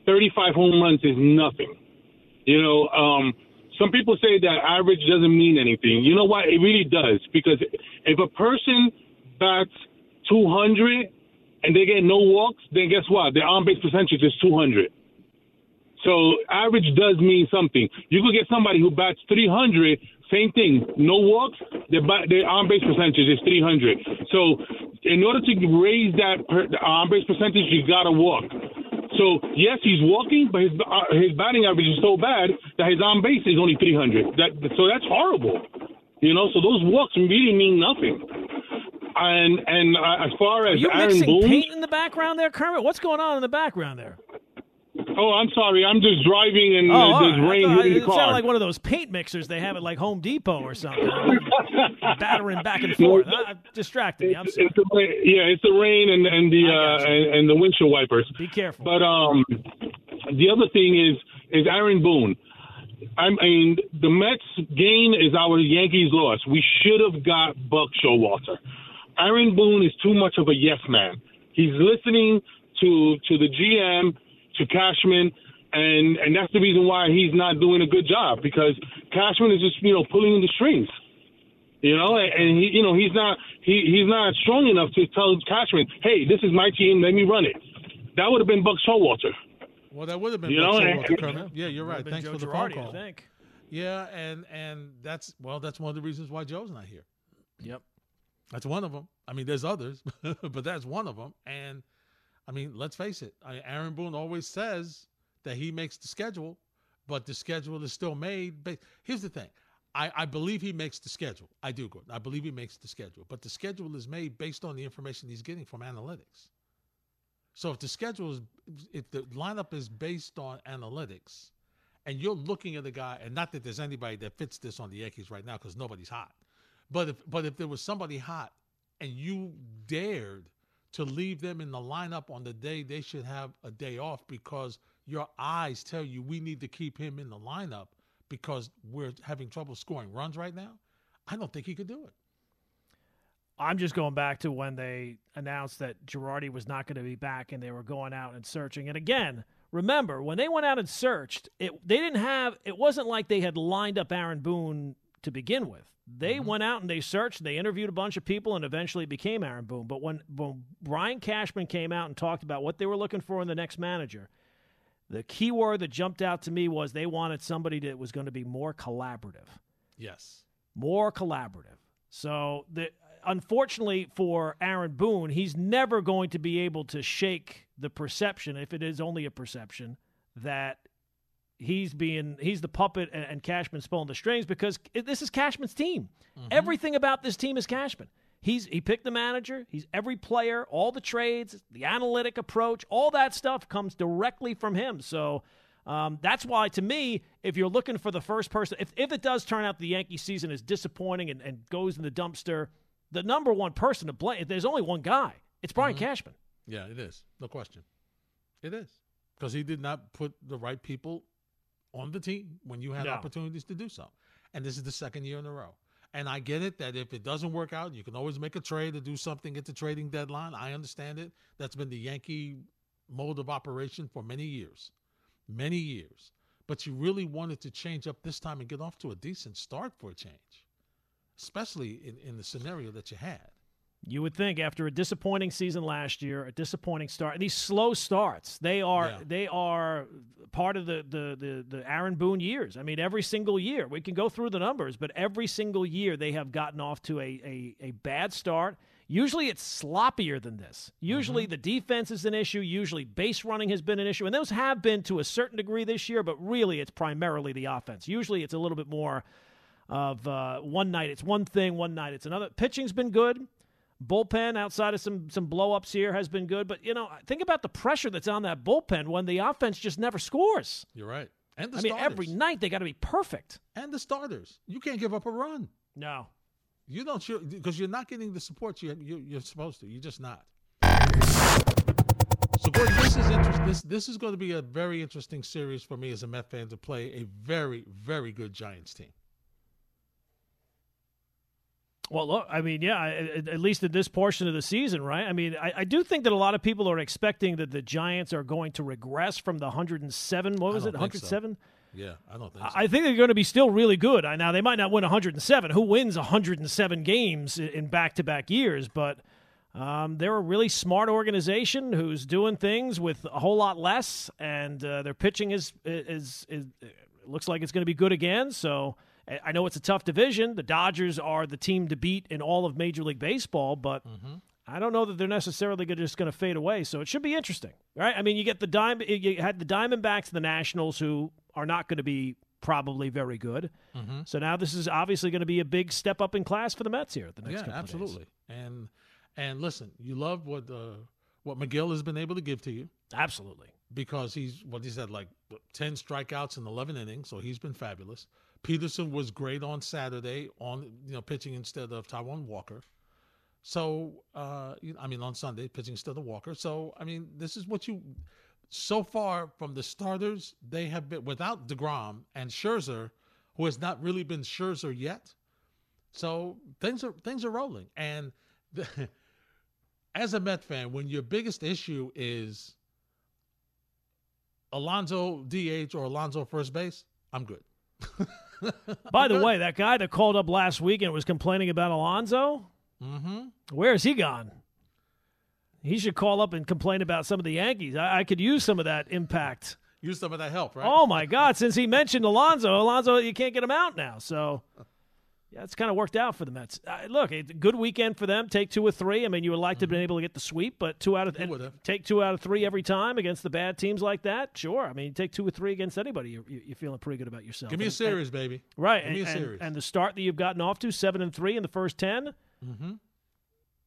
35 home runs is nothing. You know, um, some people say that average doesn't mean anything. You know what? It really does because if a person bats 200 and they get no walks, then guess what? Their on base percentage is 200. So average does mean something. You could get somebody who bats 300, same thing, no walks, their, their on base percentage is 300. So in order to raise that per, on base percentage, you got to walk. So yes, he's walking, but his uh, his batting average is so bad that his on base is only 300. That so that's horrible. You know, so those walks really mean nothing. And and uh, as far Are as you Aaron mixing Boone, paint in the background there, Kermit? What's going on in the background there? Oh, I'm sorry, I'm just driving and Oh, uh, there's. Rain hitting the it car. sounded like one of those paint mixers they have at like Home Depot or something, battering back and forth. Uh, distracted me. I'm sorry. it's the yeah, it's the rain and and the uh, and, and the windshield wipers. Be careful. But um, the other thing is is Aaron Boone. I mean, the Mets gain is our Yankees loss. We should have got Buck Showalter. Aaron Boone is too much of a yes man. He's listening to to the GM, to Cashman, and and that's the reason why he's not doing a good job because Cashman is just you know pulling the strings. You know, and, and he, you know, he's not he he's not strong enough to tell Cashman, "Hey, this is my team. Let me run it." That would have been Buck Showalter. Well, that would have been You Buck know, Showalter, Kermit. Yeah, you're right. Thanks Joe for the Girardi, phone call. I think. Yeah, and and that's well, that's one of the reasons why Joe's not here. Yep. That's one of them. I mean, there's others, but that's one of them. And I mean, let's face it. I Aaron Boone always says that he makes the schedule, but the schedule is still made. Here's the thing. I, I believe he makes the schedule. I do, Gordon. I believe he makes the schedule, but the schedule is made based on the information he's getting from analytics. So if the schedule is, if the lineup is based on analytics, and you're looking at a guy, and not that there's anybody that fits this on the Yankees right now because nobody's hot, but if but if there was somebody hot and you dared to leave them in the lineup on the day they should have a day off because your eyes tell you we need to keep him in the lineup because we're having trouble scoring runs right now, I don't think he could do it. I'm just going back to when they announced that Girardi was not going to be back and they were going out and searching. And again, remember when they went out and searched, it they didn't have it wasn't like they had lined up Aaron Boone to begin with. They mm-hmm. went out and they searched, they interviewed a bunch of people and eventually became Aaron Boone. But when, when Brian Cashman came out and talked about what they were looking for in the next manager, the key word that jumped out to me was they wanted somebody that was going to be more collaborative Yes. more collaborative. So the unfortunately for Aaron Boone, he's never going to be able to shake the perception, if it is only a perception, that he's being he's the puppet and, and Cashman's pulling the strings because it, this is Cashman's team. Everything about this team is Cashman. He's he picked the manager. He's every player, all the trades, the analytic approach, all that stuff comes directly from him. So. Um, that's why, to me, if you're looking for the first person, if, if it does turn out the Yankee season is disappointing and, and goes in the dumpster, the number one person to blame, there's only one guy. It's Brian Cashman. Yeah, it is. No question. It is. Because he did not put the right people on the team when you had No. opportunities to do so. And this is the second year in a row. And I get it that if it doesn't work out, you can always make a trade or do something at the trading deadline. I understand it. That's been the Yankee mode of operation for many years. Many years. But you really wanted to change up this time and get off to a decent start for a change, especially in, in the scenario that you had. You would think after a disappointing season last year, a disappointing start, these slow starts, they are Yeah. they are part of the, the the the Aaron Boone years. I mean, every single year we can go through the numbers, but every single year they have gotten off to a a, a bad start. Usually it's sloppier than this. Usually the defense is an issue. Usually base running has been an issue, and those have been to a certain degree this year. But really, it's primarily the offense. Usually it's a little bit more of uh, one night it's one thing, one night it's another. Pitching's been good. Bullpen outside of some some blow ups here has been good, but you know think about the pressure that's on that bullpen when the offense just never scores. You're right. And the I mean, every night they got to be perfect. and the starters. You can't give up a run. No, You don't because you're not getting the support you, you you're supposed to. You're just not. So Gordon, this is interesting. This this is going to be a very interesting series for me as a Met fan to play a very very good Giants team. Well, look, I mean, yeah, at, at least in this portion of the season, right? I mean, I, I do think that a lot of people are expecting that the Giants are going to regress from the 107. What was it, don't think so. 107? Yeah, I don't think so. I think they're going to be still really good. I Now they might not win 107. Who wins 107 games in back-to-back years? But um, they're a really smart organization who's doing things with a whole lot less, and uh, their pitching is is, is is looks like it's going to be good again. So I- know it's a tough division. The Dodgers are the team to beat in all of Major League Baseball, but. I don't know that they're necessarily gonna- just going to fade away, so it should be interesting, right? I mean, you get the dime, you had the Diamondbacks, and the Nationals, who are not going to be probably very good. So now this is obviously going to be a big step up in class for the Mets here at the next yeah, couple of days. absolutely. And and listen, you love what uh, what Megill has been able to give to you Absolutely. because he's what he said like ten strikeouts in eleven innings, so he's been fabulous. Peterson was great on Saturday on you know pitching instead of Taijuan Walker. So uh, I mean on Sunday pitching instead of Walker. So I mean this is what you so far from the starters they have been without Degrom and Scherzer, who has not really been Scherzer yet. So things are things are rolling, and the, as a Met fan, when your biggest issue is Alonso DH or Alonso first base, I'm good. By the way, that guy that called up last week and was complaining about Alonso, Mm-hmm. where's he gone? He should call up and complain about some of the Yankees. I, I could use some of that impact. Use some of that help, right? Oh my God! Since he mentioned Alonso, Alonso, you can't get him out now. So, yeah, it's kind of worked out for the Mets. Uh, look, a good weekend for them. Take two or three. I mean, you would like to have been able to get the sweep, but two out of take two out of three every time against the bad teams like that. Sure. I mean, you take two or three against anybody, you're, you're feeling pretty good about yourself. Give me a And- series, baby. right? Give me a and, and- series. and the start that you've gotten off to seven and three in the first 10 Mm-hmm.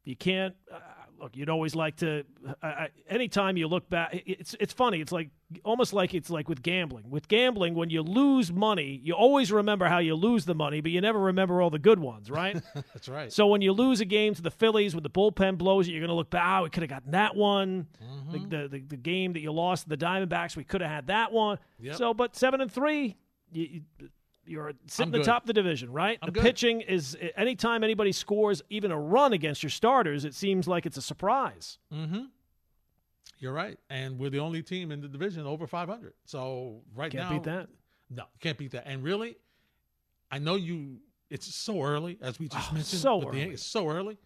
you can't uh, look you'd always like to I, I, anytime you look back it's it's funny it's like almost like it's like with gambling with gambling when you lose money you always remember how you lose the money but you never remember all the good ones right That's right. so when you lose a game to the Phillies when the bullpen blows you you're going to look back oh we could have gotten that one Mm-hmm. the, the, the, the game that you lost to the Diamondbacks we could have had that one Yep. so but 7 and 3 you, you you're sitting I'm the top of the division, right? I'm the good. pitching is anytime anybody scores even a run against your starters, it seems like it's a surprise. Mm-hmm. You're right, and we're the only team in the division over 500. So right now. Can't beat that. No, can't beat that. And really, I know you. It's so early, as we just Oh, mentioned. so with the early. It's so early.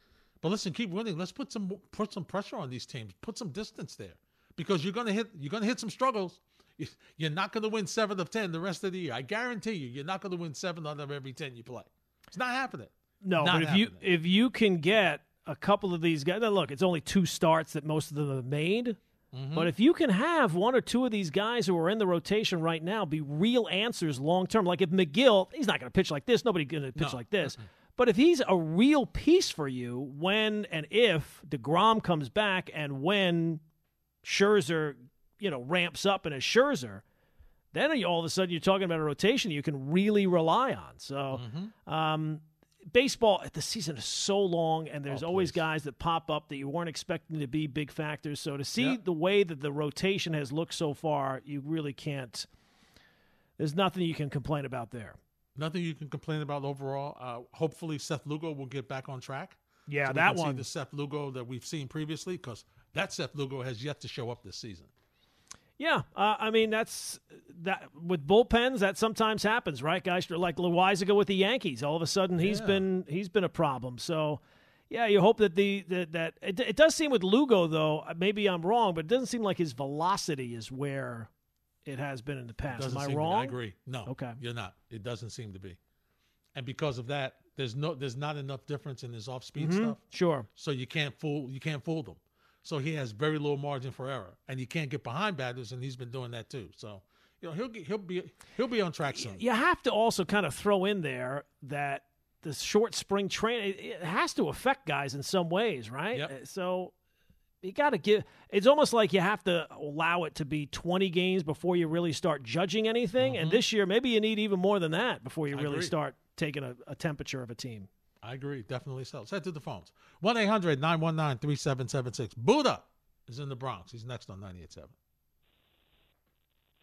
But listen, keep winning. Let's put some put some pressure on these teams. Put some distance there, because you're gonna hit you're gonna hit some struggles. You- You're not gonna win seven of ten the rest of the year. I guarantee you, you're not gonna win seven out of every ten you play. It's not happening. No, Not but if you if you can get a couple of these guys, now look, it's only two starts that most of them have made. Mm-hmm. But if you can have one or two of these guys who are in the rotation right now be real answers long term, like if Megill, he's not going to pitch like this. Nobody's going to pitch No. like this. But if he's a real piece for you when and if DeGrom comes back and when Scherzer, you know, ramps up and a Scherzer, then all of a sudden you're talking about a rotation you can really rely on. So, Mm-hmm. um, baseball, the season is so long, and there's Oh, always guys that pop up that you weren't expecting to be big factors. So to see Yep. the way that the rotation has looked so far, you really can't. There's nothing you can complain about there. Nothing you can complain about overall. Uh, hopefully, Seth Lugo will get back on track. Yeah, So we that one. the Seth Lugo that we've seen previously, because that Seth Lugo has yet to show up this season. Yeah, uh, I mean that's that with bullpens that sometimes happens, right? Guys like Loaisiga with the Yankees, all of a sudden he's Yeah. been he's been a problem. So Yeah, you hope that the that, that it, it does seem with Lugo though. uh, Maybe I'm wrong, but it doesn't seem like his velocity is where it has been in the past. Am I seem to be. wrong? I agree. No. Okay. You're not. It doesn't seem to be. And because of that, there's no there's not enough difference in his off speed Mhm. stuff. Sure. So you can't fool you can't fool them. So he has very low margin for error, and you can't get behind batters, and he's been doing that too. So you know he'll get, he'll be he'll be on track soon. You have to also kind of throw in there that the short spring training it- has to affect guys in some ways, right? Yep. Uh, So you got to give. It's almost like you have to allow it to be 20 games before you really start judging anything. And this year, maybe you need even more than that before you Mm-hmm. I really agree. start taking a, a temperature of a team. I agree, definitely so. Let's head to the phones. 1 800 919 3776. Buddha is in the Bronx. He's next on 98.7.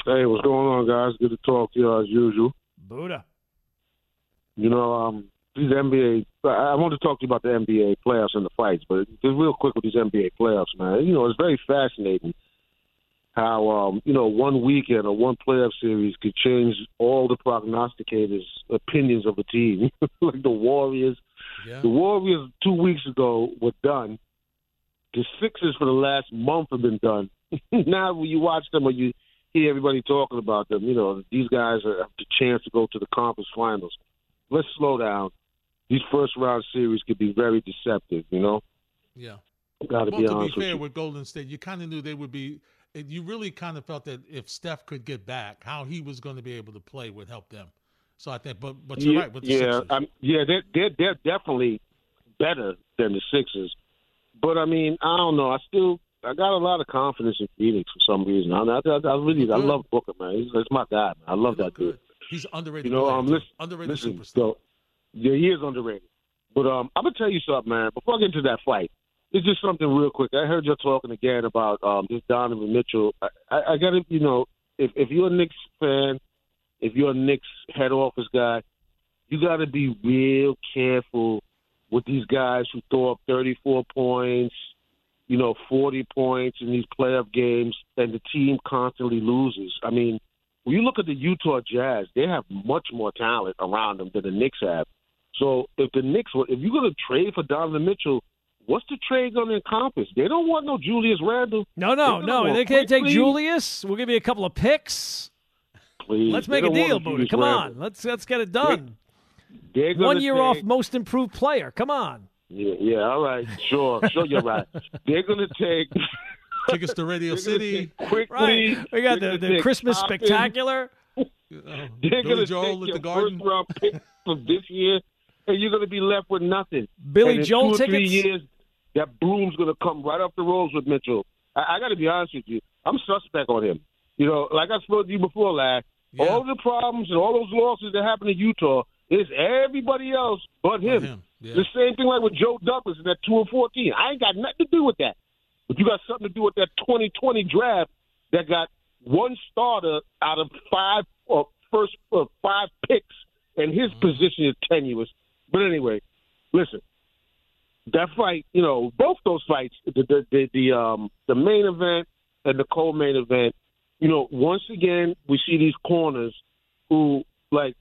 Hey, what's going on, guys? Good to talk to you as usual. Buddha. You know, um, these NBA. I I want to talk to you about the NBA playoffs and the fights, but just real quick with these NBA playoffs, man. You know, it's very fascinating how um, you know one weekend or one playoff series could change all the prognosticators' opinions of a team. like the Warriors, Yeah. the Warriors two weeks ago were done. The Sixers for the last month have been done. now, when you watch them or you hear everybody talking about them, you know these guys have the chance to go to the conference finals. Let's slow down. These first round series could be very deceptive. You know, Yeah. got to Well, be to be honest with fair, you. with Golden State, you kind of knew they would be. And You really kind of felt that if Steph could get back, how he was going to be able to play would help them. So I think, but but you're yeah, right with the yeah, yeah, they're, they're they're definitely better than the Sixers. But I mean, I don't know. I still I got a lot of confidence in Phoenix for some reason. I, I, I really I love Booker, man. He's, my guy, man. I love that look dude. He's underrated. You know, um, listen, underrated listen, superstar. so yeah, he is underrated. But um, I'm gonna tell you something, man. Before I get into that fight, it's just something real quick. I heard you talking again about um this Donovan Mitchell. I, I, I gotta, you know, if if you're a Knicks fan, if you're a Knicks head office guy, you gotta be real careful with these guys who throw up 34 points, you know, 40 points in these playoff games, and the team constantly loses. I mean, when you look at the Utah Jazz, they have much more talent around them than the Knicks have. So if the Knicks, were- if you're going to trade for Donovan Mitchell, what's the trade going to encompass? They don't want no Julius Randle. No, no, They no. They can't take Quickly. Julius. We'll give you a couple of picks. Please. Let's make a deal, no Buddha. Come Randle. on. Let's let's get it done. They're One year take- off most improved player. Come on. Yeah, yeah, all right, sure, sure, you're right. They're going to take Tickets to Radio City. quickly. Right. We got the, they're the gonna Christmas take Toppin. spectacular. They're Billy going to Joel take your the Garden. first round pick from this year, and you're going to be left with nothing. Billy Joel two or three years, that broom's going to come right off the rolls with Mitchell. I, I got to be honest with you. I'm suspect on him. You know, like I spoke to you before, lad. Yeah. All the problems and all those losses that happened to Utah is everybody else but him. him, yeah. The same thing like with Joe Douglas in that two and fourteen. I ain't got nothing to do with that. But you got something to do with that 2020 draft that got one starter out of five or first uh, five picks, and his position is tenuous. But anyway, listen, that fight, you know, both those fights, the the the, the um the main event and the co-main event, you know, once again we see these corners who like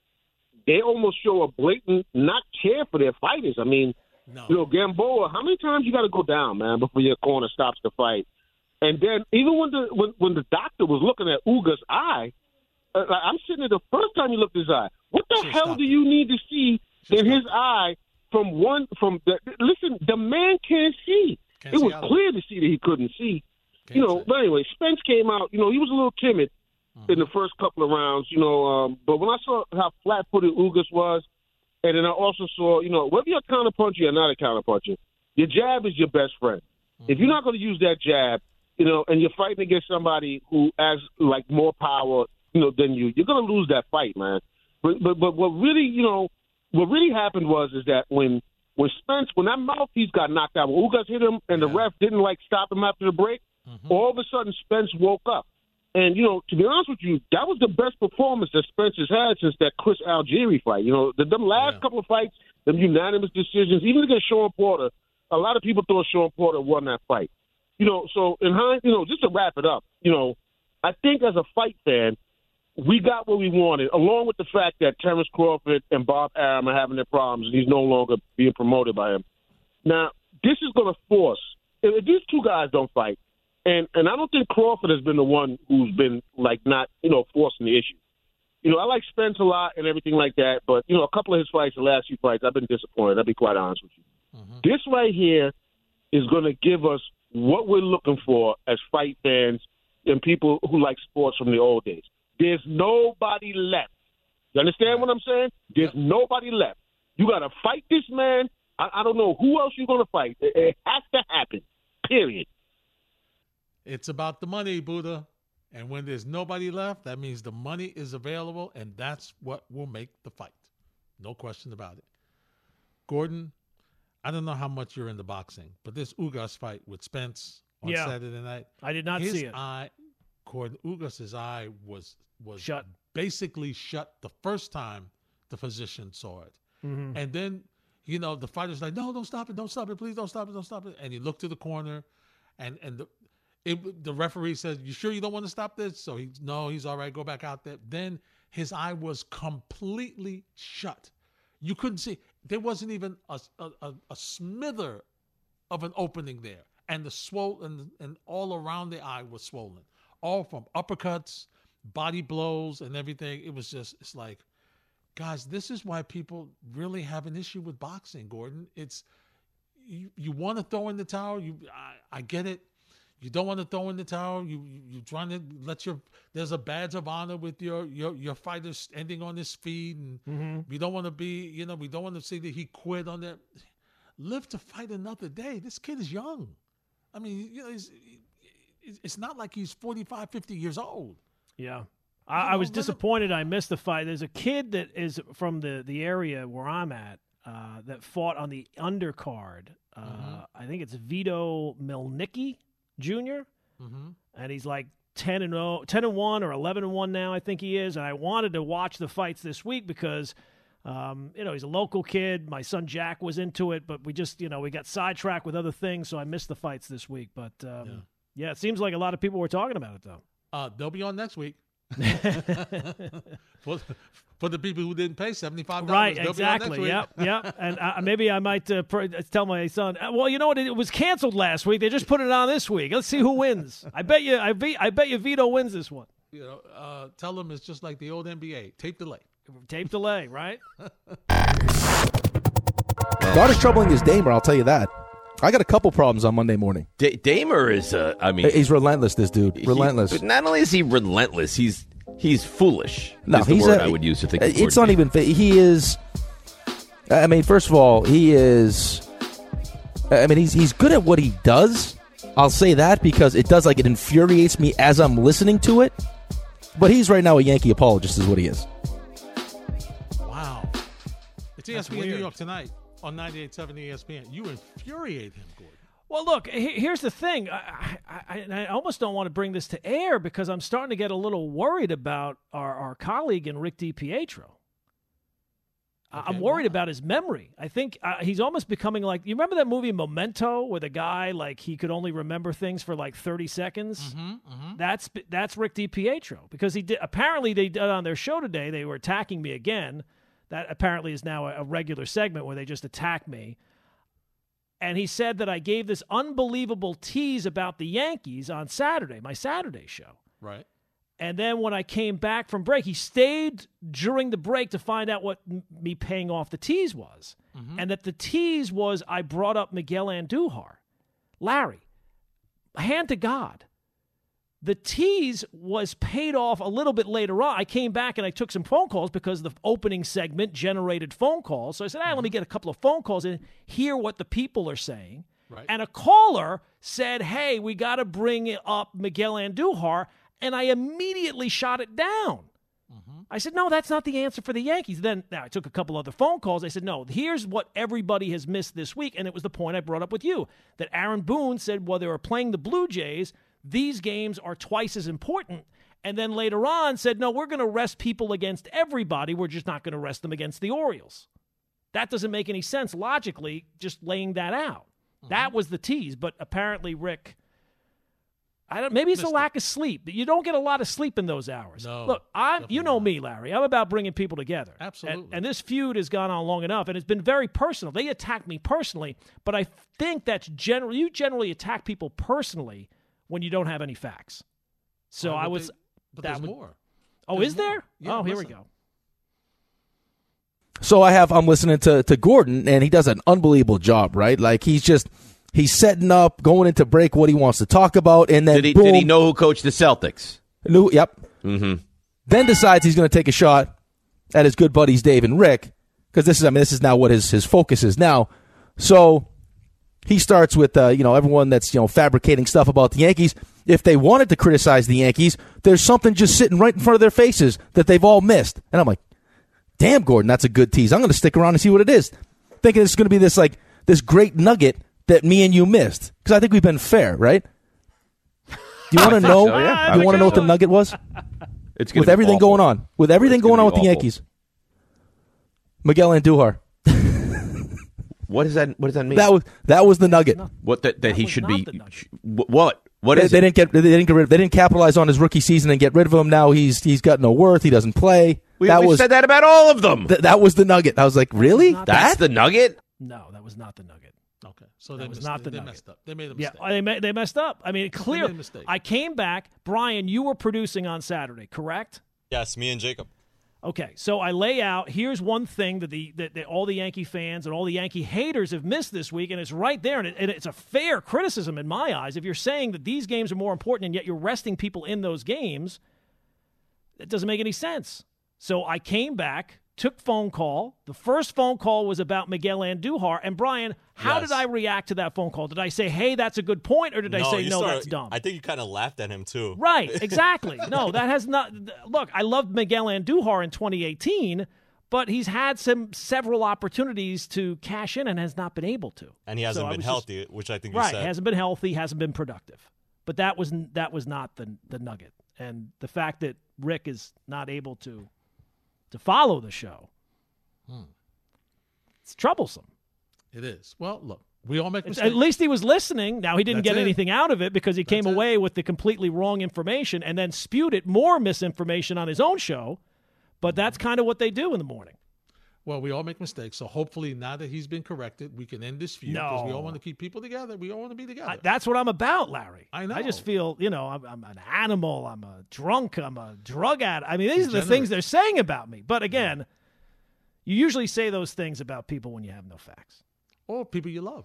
they almost show a blatant not care for their fighters. I mean, No. you know, Gamboa, how many times you got to go down, man, before your corner stops the fight? And then even when the when, when the doctor was looking at Uga's eye, uh, like, I'm sitting there the first time he looked at his eye. What the hell stopped do you need to see in his eye from one from the listen? The man can't see. Can't it see was out clear to see that he couldn't see. Can't you know, see. but anyway, Spence came out. You know, he was a little timid in the first couple of rounds. You know, um, but when I saw how flat-footed Ugas was, and then I also saw, you know, whether you're a counterpuncher or not a counterpuncher, your jab is your best friend. If you're not going to use that jab, you know, and you're fighting against somebody who has like more power, you know, than you, you're going to lose that fight, man. But but but what really, you know, what really happened was is that when when Spence when that mouthpiece got knocked out, when Ugas hit him and the Yeah. ref didn't like stop him after the break, Mm-hmm. all of a sudden Spence woke up. And you know, to be honest with you, that was the best performance that Spence has had since that Chris Algieri fight. You know, the them last Yeah. couple of fights, them unanimous decisions, even against Shawn Porter, a lot of people thought Shawn Porter won that fight. You know, so in hind, you know, just to wrap it up, you know, I think as a fight fan, we got what we wanted, along with the fact that Terrence Crawford and Bob Arum are having their problems, and he's no longer being promoted by him. Now, this is going to force if, if these two guys don't fight, and and I don't think Crawford has been the one who's been like not you know forcing the issue. You know, I like Spence a lot and everything like that, but you know, a couple of his fights, the last few fights, I've been disappointed. I'll be quite honest with you. Mm-hmm. This right here is going to give us what we're looking for as fight fans and people who like sports from the old days. There's nobody left. You understand what I'm saying? There's nobody left. You got to fight this man. I, I don't know who else you're going to fight. It, it has to happen. Period. It's about the money, Buddha. And when there's nobody left, that means the money is available, and that's what will make the fight. No question about it. Gordon, I don't know how much you're into boxing, but this Ugas fight with Spence on Yeah. Saturday night. I did not his see it. Eye, Gordon Ugas's eye was was Shut. basically shut the first time the physician saw it, Mhm. and then you know the fighter's like, "No, don't stop it, don't stop it, please, don't stop it, don't stop it." And he looked to the corner, and and the it, the referee says, "You sure you don't want to stop this?" So he no, he's all right. Go back out there. Then his eye was completely shut. You couldn't see. There wasn't even a a, a, smither of an opening there, and the swollen and, and all around the eye was swollen, all from uppercuts, body blows, and everything. It was just it's like, guys, this is why people really have an issue with boxing. Gordon, it's you, you want to throw in the towel. You, I, I get it. You don't want to throw in the towel. You, you you're trying to let your there's a badge of honor with your your your fighter ending on his feet, and Mhm. we don't want to be you know we don't want to see that he quit on that. Live to fight another day. This kid is young. I mean, you know, he's, he- it's not like he's 45, 50 years old. Yeah. I, I was disappointed I missed the fight. There's a kid that is from the, the area where I'm at uh, that fought on the undercard. Uh, Mm-hmm. I think it's Vito Mielnicki Jr. Mm-hmm. and he's like 10 and 0, 10 and 1 or 11 and 1 now I think he is and I wanted to watch the fights this week because um, you know he's a local kid my son Jack was into it but we just you know we got sidetracked with other things so I missed the fights this week but um, yeah. it seems like a lot of people were talking about it though Uh, they'll be on next week. for, for the people who didn't pay seventy five dollars, Right, exactly. Be on Yep, yep. And uh, maybe I might uh, pr- tell my son, uh, well, you know what? It was canceled last week. They just put it on this week. Let's see who wins. I bet you, I, be, I bet you, Vito wins this one. You know, uh, tell them it's just like the old NBA tape delay. Tape delay, right? Not as troubling as Damer, I'll tell you that. I got a couple problems on Monday morning. D- Damer is, uh, I mean, He's relentless, this dude. he- Relentless. but not only is he relentless, he's he's foolish. No, is the he's word a- I would use to think. of It's Gordon not even. He is. I mean, first of all, he is. I mean, he's he's good at what he does. I'll say that because it does like it infuriates me as I'm listening to it. But he's right now a Yankee apologist, is what he is. Wow. It's ESPN New. York tonight on 98.7 ESPN. You infuriate him, Gordon. Well, look, here's the thing. I, I, I, almost don't want to bring this to air because I'm starting to get a little worried about our, our colleague in Rick DiPietro. I I'm worried about his memory. I think uh, he's almost becoming like you remember that movie Memento, where the guy like he could only remember things for like 30 seconds. Mm-hmm, That's that's Rick DiPietro because he did. Apparently, they did on their show today. They were attacking me again. That apparently is now a, regular segment where they just attack me. And he said that I gave this unbelievable tease about the Yankees on Saturday, my Saturday show. Right. And then when I came back from break, he stayed during the break to find out what m- me paying off the tease was. Mm-hmm. And that the tease was I brought up Miguel Andujar. Larry, hand to God. The tease was paid off a little bit later on. I came back and I took some phone calls because the opening segment generated phone calls. So I said, hey, let me get a couple of phone calls and hear what the people are saying. Right. And a caller said, hey, we got to bring up Miguel Andujar. And I immediately shot it down. Mm-hmm. I said, no, that's not the answer for the Yankees. Then now I took a couple other phone calls. I said, no, here's what everybody has missed this week. And it was the point I brought up with you that Aaron Boone said, while they were playing the Blue Jays, these games are twice as important. And then later on said, no, we're going to rest people against everybody. We're just not going to rest them against the Orioles. That doesn't make any sense logically, just laying that out. That was the tease. But apparently, Rick. I don't. Maybe it's a lack of sleep. You don't get a lot of sleep in those hours. No, Look, I'm. You know me, Larry. I'm about bringing people together. Absolutely. And, and this feud has gone on long enough, and it's been very personal. They attack me personally, but I think that's generally you generally attack people personally when you don't have any facts. So I was. they- but that there's would- more. Oh, There's is there? Yeah, oh, here listen. we go. So I have I'm listening to to Gordon and he does an unbelievable job, right? Like he's just he's setting up, going into break what he wants to talk about, and then Did he, boom, did he know who coached the Celtics? Knew, yep. Mm-hmm. Then decides he's going to take a shot at his good buddies Dave and Rick because this is I mean this is now what his his focus is now. So he starts with uh, you know everyone that's you know fabricating stuff about the Yankees. If they wanted to criticize the Yankees, there's something just sitting right in front of their faces that they've all missed. And I'm like, damn, Gordon, that's a good tease. I'm going to stick around and see what it is, thinking it's going to be this like this great nugget that me and you missed because I think we've been fair, right? Do you want to know? so, yeah. Do you want to know what the nugget was? It's with everything awful. going on, with everything gonna on with the. Yankees. Miguel Andujar. What does that? What does that mean? That was that was the nugget. what that, that he should be? sh- What? What they, is they it? didn't get they didn't get rid, they didn't capitalize on his rookie season and get rid of him. Now he's he's got no worth. He doesn't play. We, that we was said that about all of them. th- that was the nugget. I was like, really? That's That? the nugget. No, that was not the nugget. Okay, so That they was missed, not the they nugget. messed up. They made a mistake. Yeah, they me- they messed up. I mean, clear. made a mistake. I came back, Brian. You were producing on Saturday, correct? Yes, me and Jacob. Okay, so I lay out. Here's one thing that the that, that all the Yankee fans and all the Yankee haters have missed this week, and it's right there, and, it, and it's a fair criticism in my eyes. If you're saying that these games are more important, and yet you're resting people in those games, it doesn't make any sense. So I came back, took phone call. The first phone call was about Miguel Andujar, and Brian, how Yes. did I react to that phone call? Did I say, "Hey, that's a good point," or did I say, "No, started- that's dumb"? I think you kind of laughed at him too. Right, exactly. No, that has not. Look, I loved Miguel Andujar in 2018, but he's had some several opportunities to cash in and has not been able to. And he hasn't I been was just- healthy, which I think you right, hasn't been healthy, hasn't been productive. But that was that was not the the nugget, and the fact that Rick is not able to to follow the show, Hmm. it's troublesome. It is. Well, look, we all make mistakes. At least he was listening. Now he didn't That's get it. anything out of it because he came away with the completely wrong information and then spewed it more misinformation on his own show. But that's kind of what they do in the morning. Well, we all make mistakes, so hopefully now that he's been corrected, we can end this feud because we all want to keep people together. We all want to be together. I, that's what I'm about, Larry. I know. I just feel, you know, I'm, I'm an animal. I'm a drunk. I'm a drug addict. I mean, these are the things they're saying about me. But again, you usually say those things about people when you have no facts. or people you love.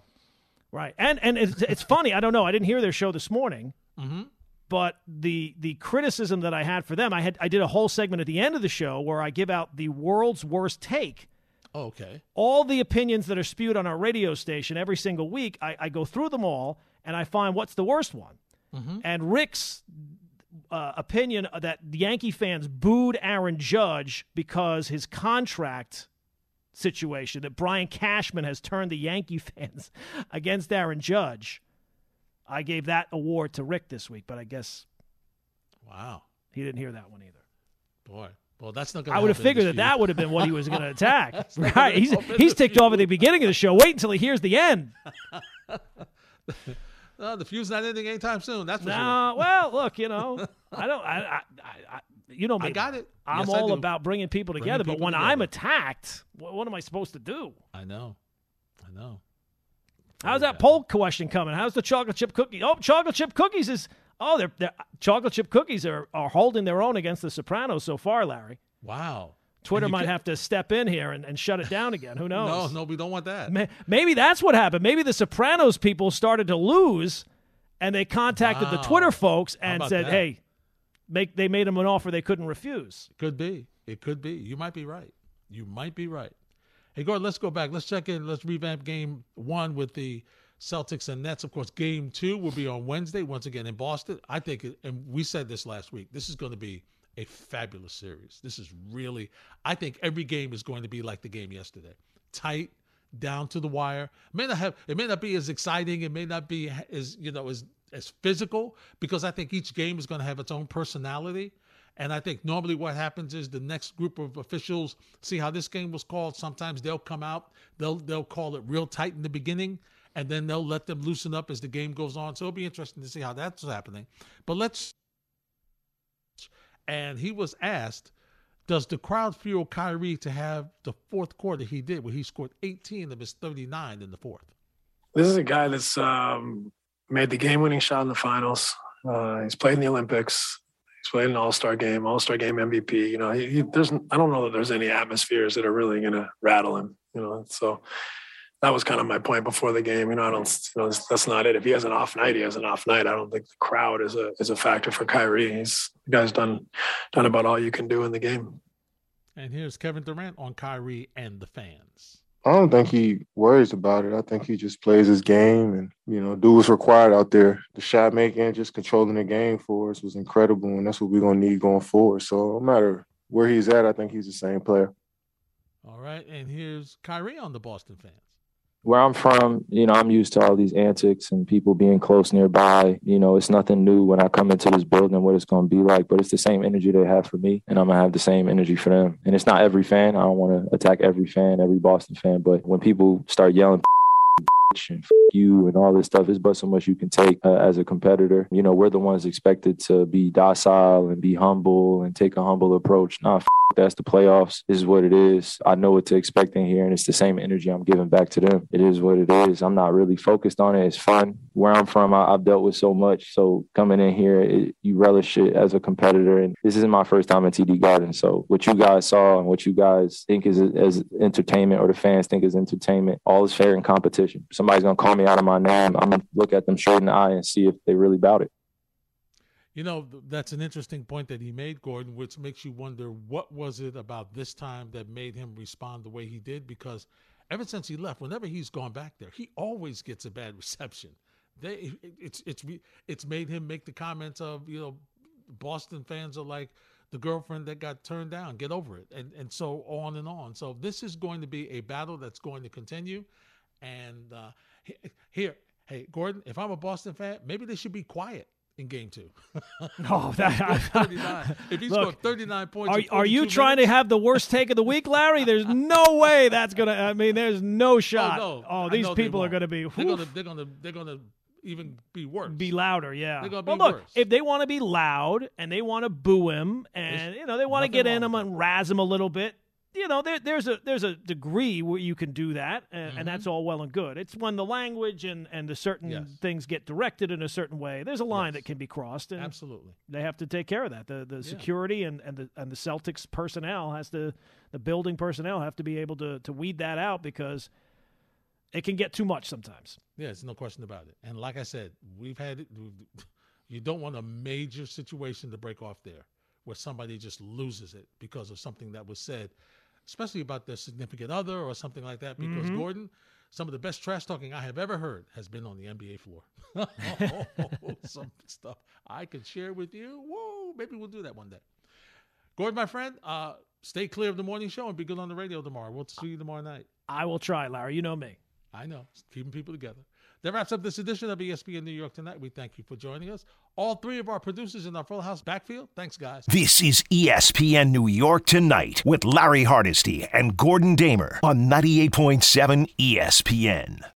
Right. And and it's, it's funny. I don't know. I didn't hear their show this morning. Mm-hmm. But the the criticism that I had for them, I had I did a whole segment at the end of the show where I give out the world's worst take. Oh, okay. All the opinions that are spewed on our radio station every single week, I, I go through them all and I find what's the worst one. Mm-hmm. And Rick's uh, opinion that the Yankee fans booed Aaron Judge because his contract situation that Brian Cashman has turned the Yankee fans against Aaron Judge. I gave that award to Rick this week, but I guess Wow. he didn't hear that one either. Boy. Well, that's not going to I would have figured that that would have been what he was going to attack. Right? He's he's ticked off at the beginning of the show. Wait until he hears the end. No, the feud's not ending anytime soon. That's for No, well, look, you know, I don't. I, I, I, you know, me. I got it. I'm Yes, all about bringing people Bringing together. but when together. I'm attacked, what, what am I supposed to do? I know. I know. How's that poll question coming? How's the chocolate chip cookie? Oh, chocolate chip cookies is. Oh, they're, they're chocolate chip cookies are, are holding their own against the Sopranos so far, Larry. Wow. Twitter might have to step in here and, and shut it down again. Who knows? no, no, we don't want that. Ma- Maybe that's what happened. Maybe the Sopranos people started to lose, and they contacted the Twitter folks and said, that? "Hey, make they made them an offer they couldn't refuse." Could be. It could be. You might be right. You might be right. Hey, Gordon, let's go back. Let's check in. Let's revamp game one with the Celtics and Nets. Of course, game two will be on Wednesday, once again in Boston. I think, and we said this last week, this is going to be a fabulous series. This is really, I think every game is going to be like the game yesterday tight, down to the wire. It may not have, it may not be as exciting. It may not be as, you know, as, as physical because I think each game is going to have its own personality. And I think normally what happens is the next group of officials see how this game was called. Sometimes they'll come out, they'll they'll call it real tight in the beginning, and then they'll let them loosen up as the game goes on. So it'll be interesting to see how that's happening. But let's. And he was asked, does the crowd fuel Kyrie to have the fourth quarter he did, where he scored 18 of his 39 in the fourth? This is a guy that's um, made the game-winning shot in the finals. Uh, he's played in the Olympics. He's played an All-Star game, All-Star game MVP. You know, he, he, there's I don't know that there's any atmospheres that are really going to rattle him. You know, so that was kind of my point before the game. You know, I don't, you know, that's not it. If he has an off night, he has an off night. I don't think the crowd is a is a factor for Kyrie. He's the guy's done done about all you can do in the game. And here's Kevin Durant on Kyrie and the fans. I don't think he worries about it. I think he just plays his game and, you know, do what's required out there. The shot making, just controlling the game for us was incredible, and that's what we're going to need going forward. So no matter where he's at, I think he's the same player. All right. And here's Kyrie on the Boston fans where I'm from, you know, I'm used to all these antics and people being close nearby. You know, it's nothing new when I come into this building and what it's going to be like, but it's the same energy they have for me, and I'm going to have the same energy for them. And it's not every fan. I don't want to attack every fan, every Boston fan, but when people start yelling, and you and all this stuff is but so much you can take uh, as a competitor. You know, we're the ones expected to be docile and be humble and take a humble approach. Nah, that's the playoffs. This is what it is. I know what to expect in here, and it's the same energy I'm giving back to them. It is what it is. I'm not really focused on it. It's fun. Where I'm from, I, have dealt with so much. So coming in here, it, you relish it as a competitor. And this isn't my first time in TD Garden. So what you guys saw and what you guys think is as entertainment, or the fans think is entertainment, all is fair in competition. Somebody's gonna call me out of my name. I'm gonna look at them straight in the eye and see if they really bout it. You know, that's an interesting point that he made, Gordon, which makes you wonder what was it about this time that made him respond the way he did? Because ever since he left, whenever he's gone back there, he always gets a bad reception. They, it's it's it's made him make the comments of you know, Boston fans are like the girlfriend that got turned down. Get over it, and and so on and on. So this is going to be a battle that's going to continue. And uh, here, hey Gordon, if I'm a Boston fan, maybe they should be quiet in game two. oh, that, 39. If he scored 39 points, are, are you trying minutes? to have the worst take of the week, Larry? There's no way that's gonna. I mean, there's no oh, shot. Oh, no. oh these people are gonna be. They're gonna. They're gonna. They're gonna even be worse. Be louder, yeah. They're gonna well, look, worse. if they want to be loud and they want to boo him and you know they want to get in him and razz him a little bit, you know, there, there's a there's a degree where you can do that, and, Mm-hmm. and that's all well and good. It's when the language and and the certain Yes. things get directed in a certain way. There's a line that can be crossed, and Absolutely. they have to take care of that. The the security and, and the and the Celtics personnel has to the building personnel have to be able to to weed that out because it can get too much sometimes. Yeah, there's no question about it. And like I said, we've had it. You don't want a major situation to break off there where somebody just loses it because of something that was said, especially about their significant other or something like that. Because Mhm. Gordon, some of the best trash talking I have ever heard has been on the NBA floor. some stuff I could share with you. Whoa, maybe we'll do that one day. Gordon, my friend, uh, stay clear of the morning show and be good on the radio tomorrow. We'll see you tomorrow night. I will try, Larry. You know me. I know. Keeping people together. That wraps up this edition of ESPN New York Tonight. We thank you for joining us. All three of our producers in our full house backfield. Thanks, guys. This is ESPN New York Tonight with Larry Hardesty and Gordon Damer on 98.7 ESPN.